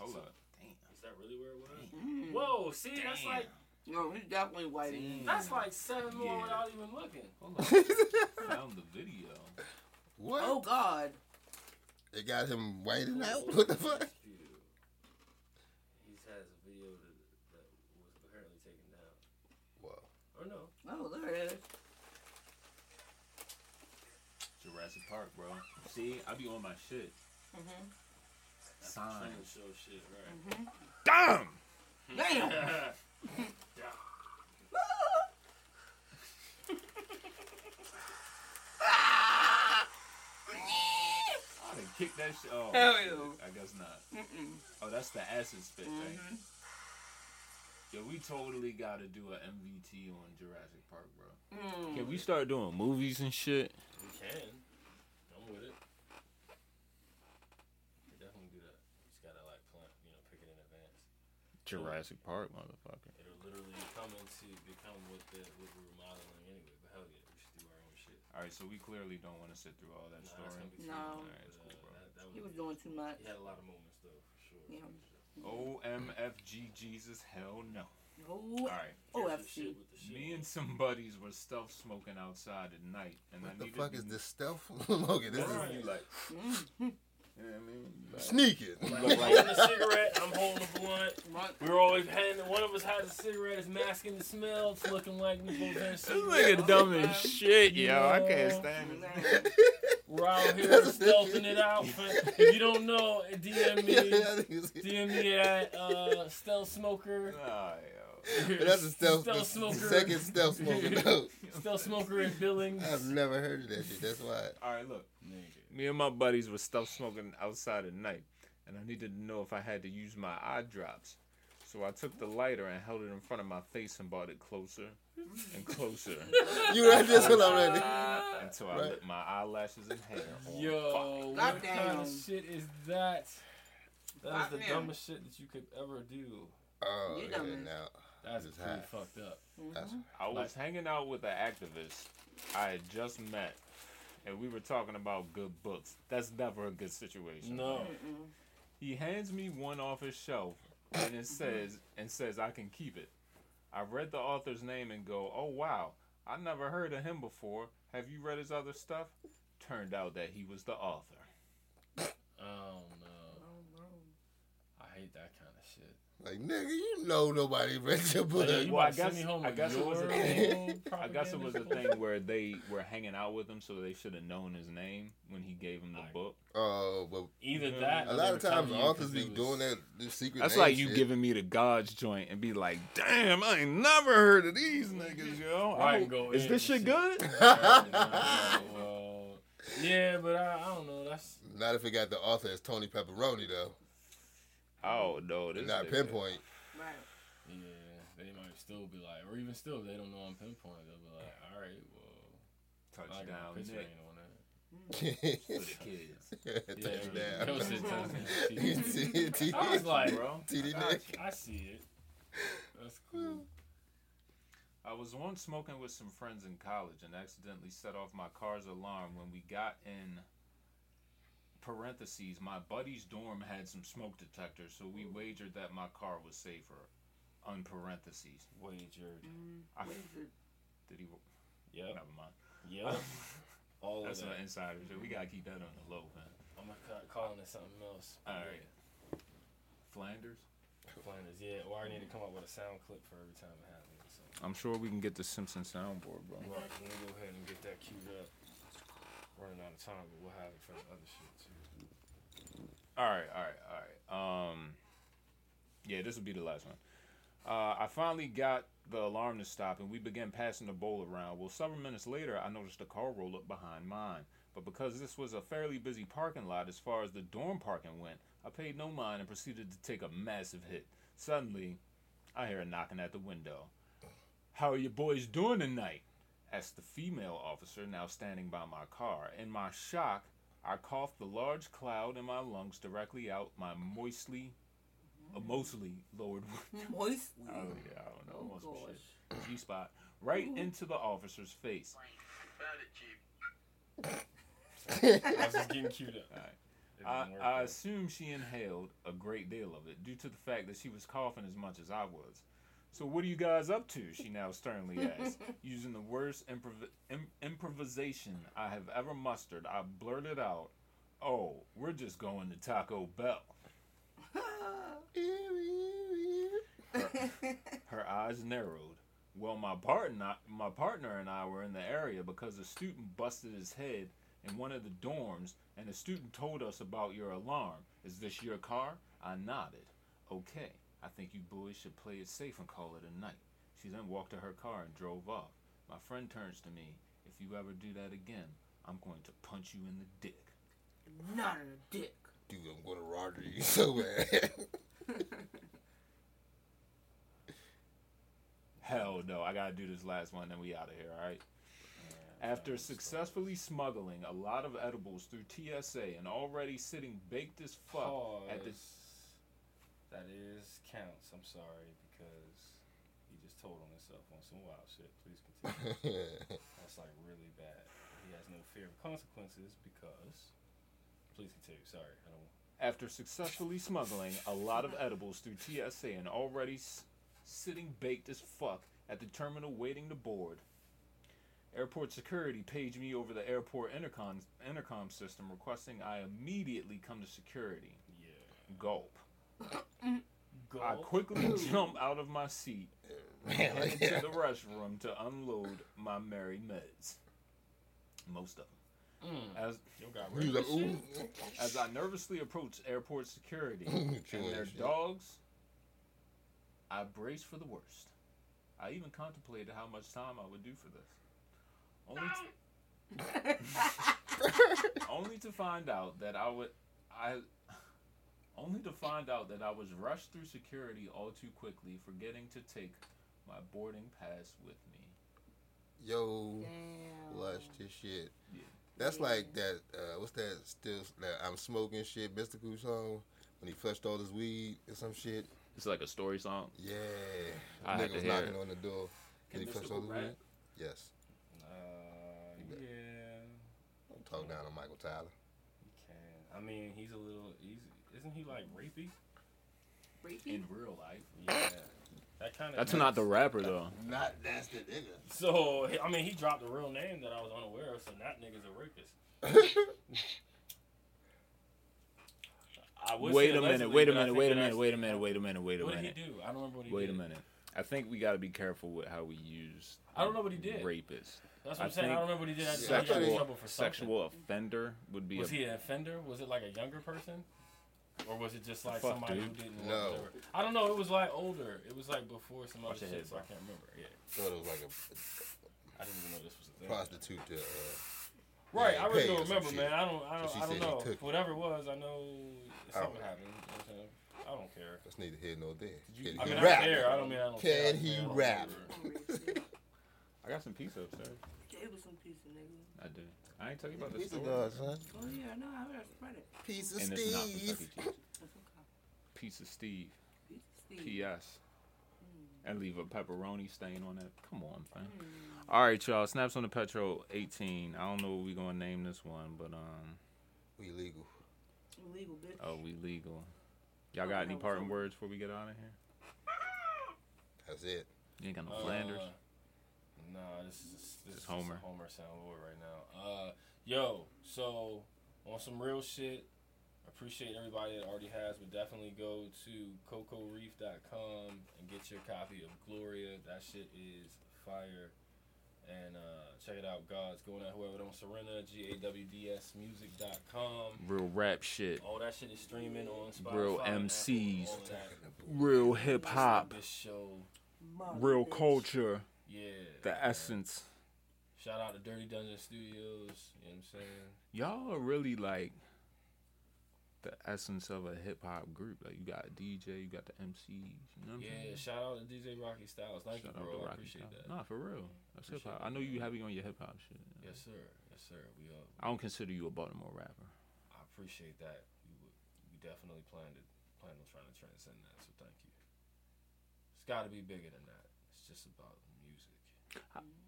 Hold up. Damn. Is that really where it was? Mm. Whoa. See, that's Damn. like No, he's definitely whiting. that's like seven more Yeah. without even looking. Hold up. Found the video. What? Oh, God. They got him whiting out? What the fuck? He has a video that, that was apparently taken down. Well, Or no. Oh, there it is. Jurassic Park, bro. See, I be on my shit. Mm-hmm. Sign. Truman Show shit, right? Damn. Damn. yeah. I done kicked that shit. Oh, Hell shit. yeah. I guess not. Mm-mm. Oh, that's the acid spit thing. Mhm. Yo, we totally got to do an MVT on Jurassic Park, bro. Mm. Can we start doing movies and shit? We can. I'm with it. We can definitely do that. You just gotta like plan, you know, pick it in advance. Jurassic Park, motherfucker. It'll literally come into become what the what we're remodeling anyway. But hell yeah, we should do our own shit. All right, so we clearly don't want to sit through all that Nah, story. gonna be too No. much. Alright, that's cool, bro. uh, that, that He was doing too much. He had a lot of moments though, for sure. Yeah. OMFG Jesus, hell no. Oh, All right, oh, FC. with the shit. me and some buddies were stealth smoking outside at night, and I what the needed fuck is be- this stealth? Logan, this Right. You like, Mm. you know what I mean? You like- is sneaking. Like, holding a cigarette, I'm holding a blunt. What? We were always handing. One of us has a cigarette, It's masking the smell. It's looking like we both had a This cigarette. nigga dumb as shit, yo. I can't stand it. We're out here stealthing it out. If you don't know, DM me. DM me at uh, Stealth Smoker. Nah, yo. That's a stealth, Stealth smoker. second stealth smoker note. Stealth Smoker in Billings. I've never heard of that shit. That's why. All right, look. Me and my buddies were stuff smoking outside at night, and I needed to know if I had to use my eye drops. So I took the lighter and held it in front of my face and brought it closer and closer You read this one already. until I Right. lit my eyelashes and hair on Yo, fire. what kind of shit is that? That is the dumbest shit that you could ever do. Oh, You yeah, dumbass. now. That's It's pretty hot. fucked up. That's, mm-hmm. I was hanging out with an activist I had just met, and we were talking about good books. That's never a good situation. No. Mm-mm. He hands me one off his shelf, and it mm-hmm. says and says I can keep it. I read the author's name and go, "Oh wow, I never heard of him before. Have you read his other stuff?" Turned out that he was the author. Oh no. Oh, no. I hate hate that kind of shit. Like nigga, you know nobody read your book. Like, you Well, I about guess- me home I with guess it was a thing. I guess it was a thing where they were hanging out with him, so they should have known his name when he gave him the Alright. book. Oh, but Either that. a lot of times telling you authors 'cause be was- doing that this secret. That's like you shit. giving me the God's joint and be like, "Damn, I ain't never heard of these niggas, yo." Right, I- and go is this shit shit. good? Yeah, yeah, but I, I don't know. That's Not if it got the author as Tony Pepperoni though. Oh no, this Not pinpoint. Right. yeah. They might still be like, or even still, if they don't know I'm pinpoint. They'll be like, all right, well, Touchdown, a picture Nick on that. for the kids. Yeah, Touchdown. Yo said touchdown. T- I was like, bro. TD I, Nick. I see it. That's cool. I was once smoking with some friends in college and accidentally set off my car's alarm when we got in parentheses. My buddy's dorm had some smoke detectors, so we wagered that my car was safer. On parentheses. Wagered. Mm, I- wizard. Did he? Yep. Never mind. Yeah. All That's of an that. insider shit. We gotta keep that on the low, man. I'm gonna ca- calling it something else. All right. Flanders. Flanders, yeah. Or I need to come up with a sound clip for every time it happens. So. I'm sure we can get the Simpson soundboard, bro. Right, let me go ahead and get that queued up. Running out of time, but we'll have it for the other shit too. All right, all right, all right. Um, yeah, this will be the last one. Uh, I finally got the alarm to stop, and we began passing the bowl around. Well, several minutes later, I noticed a car roll up behind mine. But because this was a fairly busy parking lot as far as the dorm parking went, I paid no mind and proceeded to take a massive hit. Suddenly, I hear a knocking at the window. How are you boys doing tonight? asked the female officer now standing by my car. In my shock, I coughed the large cloud in my lungs directly out my moistly, uh, mostly lowered. Moistly. oh yeah, I don't know. Oh, most gosh. shit. G spot right into the officer's face. I was just getting queued up. Alright. I, I assume she inhaled a great deal of it due to the fact that she was coughing as much as I was. So what are you guys up to? She now sternly asked. Using the worst improv- Im- improvisation I have ever mustered, I blurted out, "Oh, we're just going to Taco Bell." Her eyes narrowed. Well, my partner, my partner and I were in the area because a student busted his head in one of the dorms, and the student told us about your alarm. Is this your car? I nodded. Okay, I think you boys should play it safe and call it a night. She then walked to her car and drove off. My friend turns to me. If you ever do that again, I'm going to punch you in the dick. Not in a dick. Dude, I'm going to Roger you so bad. Hell no, I gotta do this last one, then we out of here, alright? After successfully smuggling a lot of edibles through TSA and already sitting baked as fuck at the Pause. That is counts. I'm sorry because he just told on himself on some wild shit. Please continue. That's like really bad. He has no fear of consequences because. Please continue. Sorry, I don't. after successfully smuggling a lot of edibles through TSA and already s- sitting baked as fuck at the terminal waiting to board. Airport security paged me over the airport intercom intercom system requesting I immediately come to security. Yeah. Gulp. Go. I quickly jump out of my seat Man, head like, to the restroom to unload my merry meds. Most of them. Mm. As Yo got you raped like, and ooh. shit? as I nervously approach airport security Chewing and their dogs, I brace for the worst. I even contemplated how much time I would do for this. Only to, only to find out that I would I only to find out that I was rushed through security all too quickly, forgetting to take my boarding pass with me. Yo, Damn. flushed his shit. Yeah. That's Yeah. like that. Uh, what's that? Still, that I'm smoking shit. Mystikal song when he flushed all his weed or some shit. It's like a story song. Yeah, I nigga had to was hear knocking it. on the door. Can Did he flush all his weed? Yes. Uh, yeah. Don't talk down on Michael Tyler. He can. I mean, he's a little. He's isn't he like rapey? Rapey? In real life. Yeah. That kind of. That's not the rapper though. Not that's the nigga. So I mean, he dropped a real name that I was unaware of. So that nigga's a rapist. I Wait a minute. Wait a minute. Wait a minute. Wait a minute. Wait a minute. Wait a minute. What did he do? I don't remember what he Wait did. a minute. I think we got to be careful with how we use. I don't know what he did. Rapists. That's what I I'm saying. I don't remember what he did. I just got in Sexual trouble for something. sexual offender would be. Was a, he an offender? Was it like a younger person? Or was it just like Fuck, somebody who didn't No. want whatever? I don't know. It was like older. It was like before some other Watch your shit, head, so I can't remember. Yeah. thought it was like a I didn't even know this was a thing. prostitute to. Uh, Right, Yeah, I really don't remember, man. I don't, I don't, I don't know. Whatever it was, I know something Alright. happened. You know what I'm saying? I don't care. that's neither here nor there. Can I he mean, rap? I care. I don't mean I don't Can care. I he mean, I don't rap? I got some pizza upstairs. Gave us some pizza, nigga. I do. I ain't tell you about the Pizza story. God, son. Oh yeah, no, I better spread it. Pizza And it's not Steve. Chuck E. Cheese. That's okay. Pizza Steve. Pizza Steve. P.S. Mm. And leave a pepperoni stain on it. Come on, fam. Mm. All right, y'all. Snaps on the Petro 18. I don't know what we gonna name this one, but um, We legal. Illegal bitch. oh, we legal. Y'all got any parting words before we get out of here? That's it. You ain't got no Uh, Flanders. Nah, this is this is Homer. Just a Homer soundboard right now. Uh, yo, so on some real shit. Appreciate everybody that already has, but definitely go to cocoreef.com and get your copy of Gloria. That shit is fire. And uh, check it out, God's going at whoever don't surrender. G A W D S music.com. Real rap shit. All that shit is streaming on Spotify. Real and MCs. Apple, all of that. Real hip hop. This show, Real bitch. culture. Yeah. The man. essence. Shout out to Dirty Dungeon Studios. You know what I'm saying? Y'all are really like the essence of a hip hop group. Like you got a DJ, you got the MCs. You know what I'm Yeah, saying? shout out to DJ Rocky Styles. Thank Shout you, bro. I appreciate Style. that. Nah, for real. That's hip hop. I know you heavy on your hip hop shit. Yes, sir. Yes, sir. We uh, I don't consider you a Baltimore rapper. I appreciate that. We would, we definitely planned it, plan on trying to transcend that. So thank you. It's got to be bigger than that. It's just about.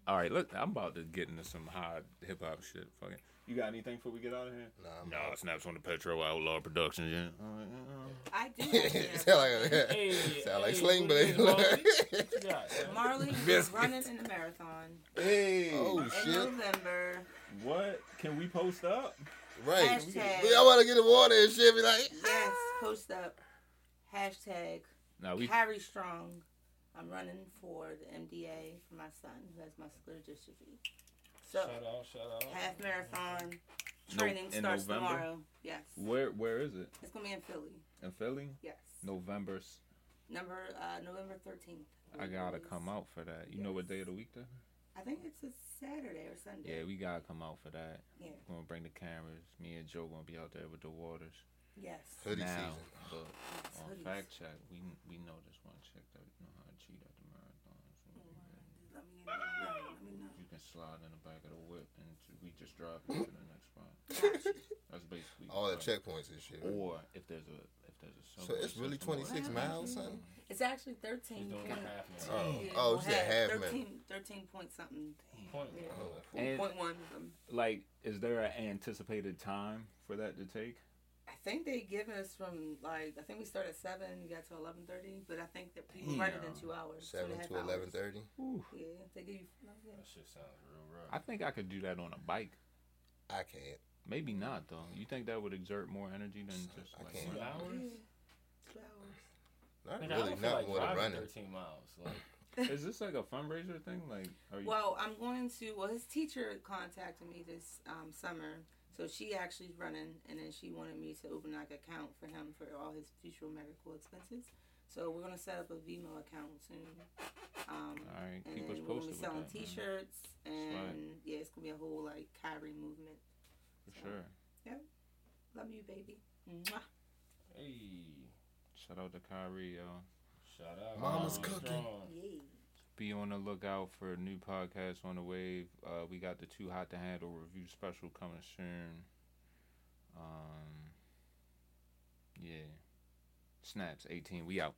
All right, look, I'm about to get into some hot hip hop shit. Fucking, you got anything before we get out of here? Nah, I'm No, out. snaps on the Petro Outlaw Productions. Yeah. All right, uh, I do. sound like a, Hey, sound like hey, Sling what it Blade. Marley? What you got, is running in the marathon Hey, Oh in shit! November. what? Can we post up? Right. Hashtag. We all want to get the water and shit. Be like, Yes, post up. Hashtag No, we. Harry Strong. I'm running for the MDA for my son who has muscular dystrophy. So Shout out, shout out. half marathon No- training in starts November? tomorrow. Yes, Where Where is it? it's gonna be in Philly. In Philly? Yes, November's. number uh, November thirteenth. I gotta come out for that. You know what day of the week that? I think it's a Saturday or Sunday. Yeah, we gotta come out for that. Yeah. We're gonna bring the cameras. Me and Joe gonna be out there with the waters. Yes. hoodie now, season. but Yes, on hoodies. fact check, we we know this one chick that know how to cheat at the marathon. So we can- Let me know. Let me know. You can slide in the back of the whip and we just drive you to the next spot. That's basically All the checkpoints and shit. Or if there's a if there's a So it's really system or- 26 miles, son. It's actually thirteen She's doing point. the half Oh, marathon. oh, well, she said half marathon. 13, 13 point something. Point. Yeah. Oh, And- Point one. Like, is there an anticipated time for that to take? I think they give us from like I think we start at seven, you got to eleven thirty, but I think that people run it in two hours. two Seven half to eleven thirty. Yeah, they give you. no, yeah. That shit sounds real rough. I think I could do that on a bike. I can't. Maybe not though. You think that would exert more energy than just I like can't. Two hours? Yeah, two hours. Not Nigga, really. don't feel Not like more than running. 13 miles. Like, Is this like a fundraiser thing? Like, are you? Well, I'm going to. Well, his teacher contacted me this um, summer, so she actually's running, and then she wanted me to open like an account for him for all his future medical expenses. So we're gonna set up a Venmo account soon. Um, all right, and keep then us we're gonna be selling that. T-shirts, and right. yeah, it's gonna be a whole like Kyrie movement. For sure. Yeah, love you, baby. Mwah. hey, Shout out to Kyrie, yo. shout out. Mama's Mama cooking. Strong. Yay. Be on the lookout for a new podcast on the wave. Uh, we got the Too Hot to Handle review special coming soon. Um, yeah. Snaps 18. We out.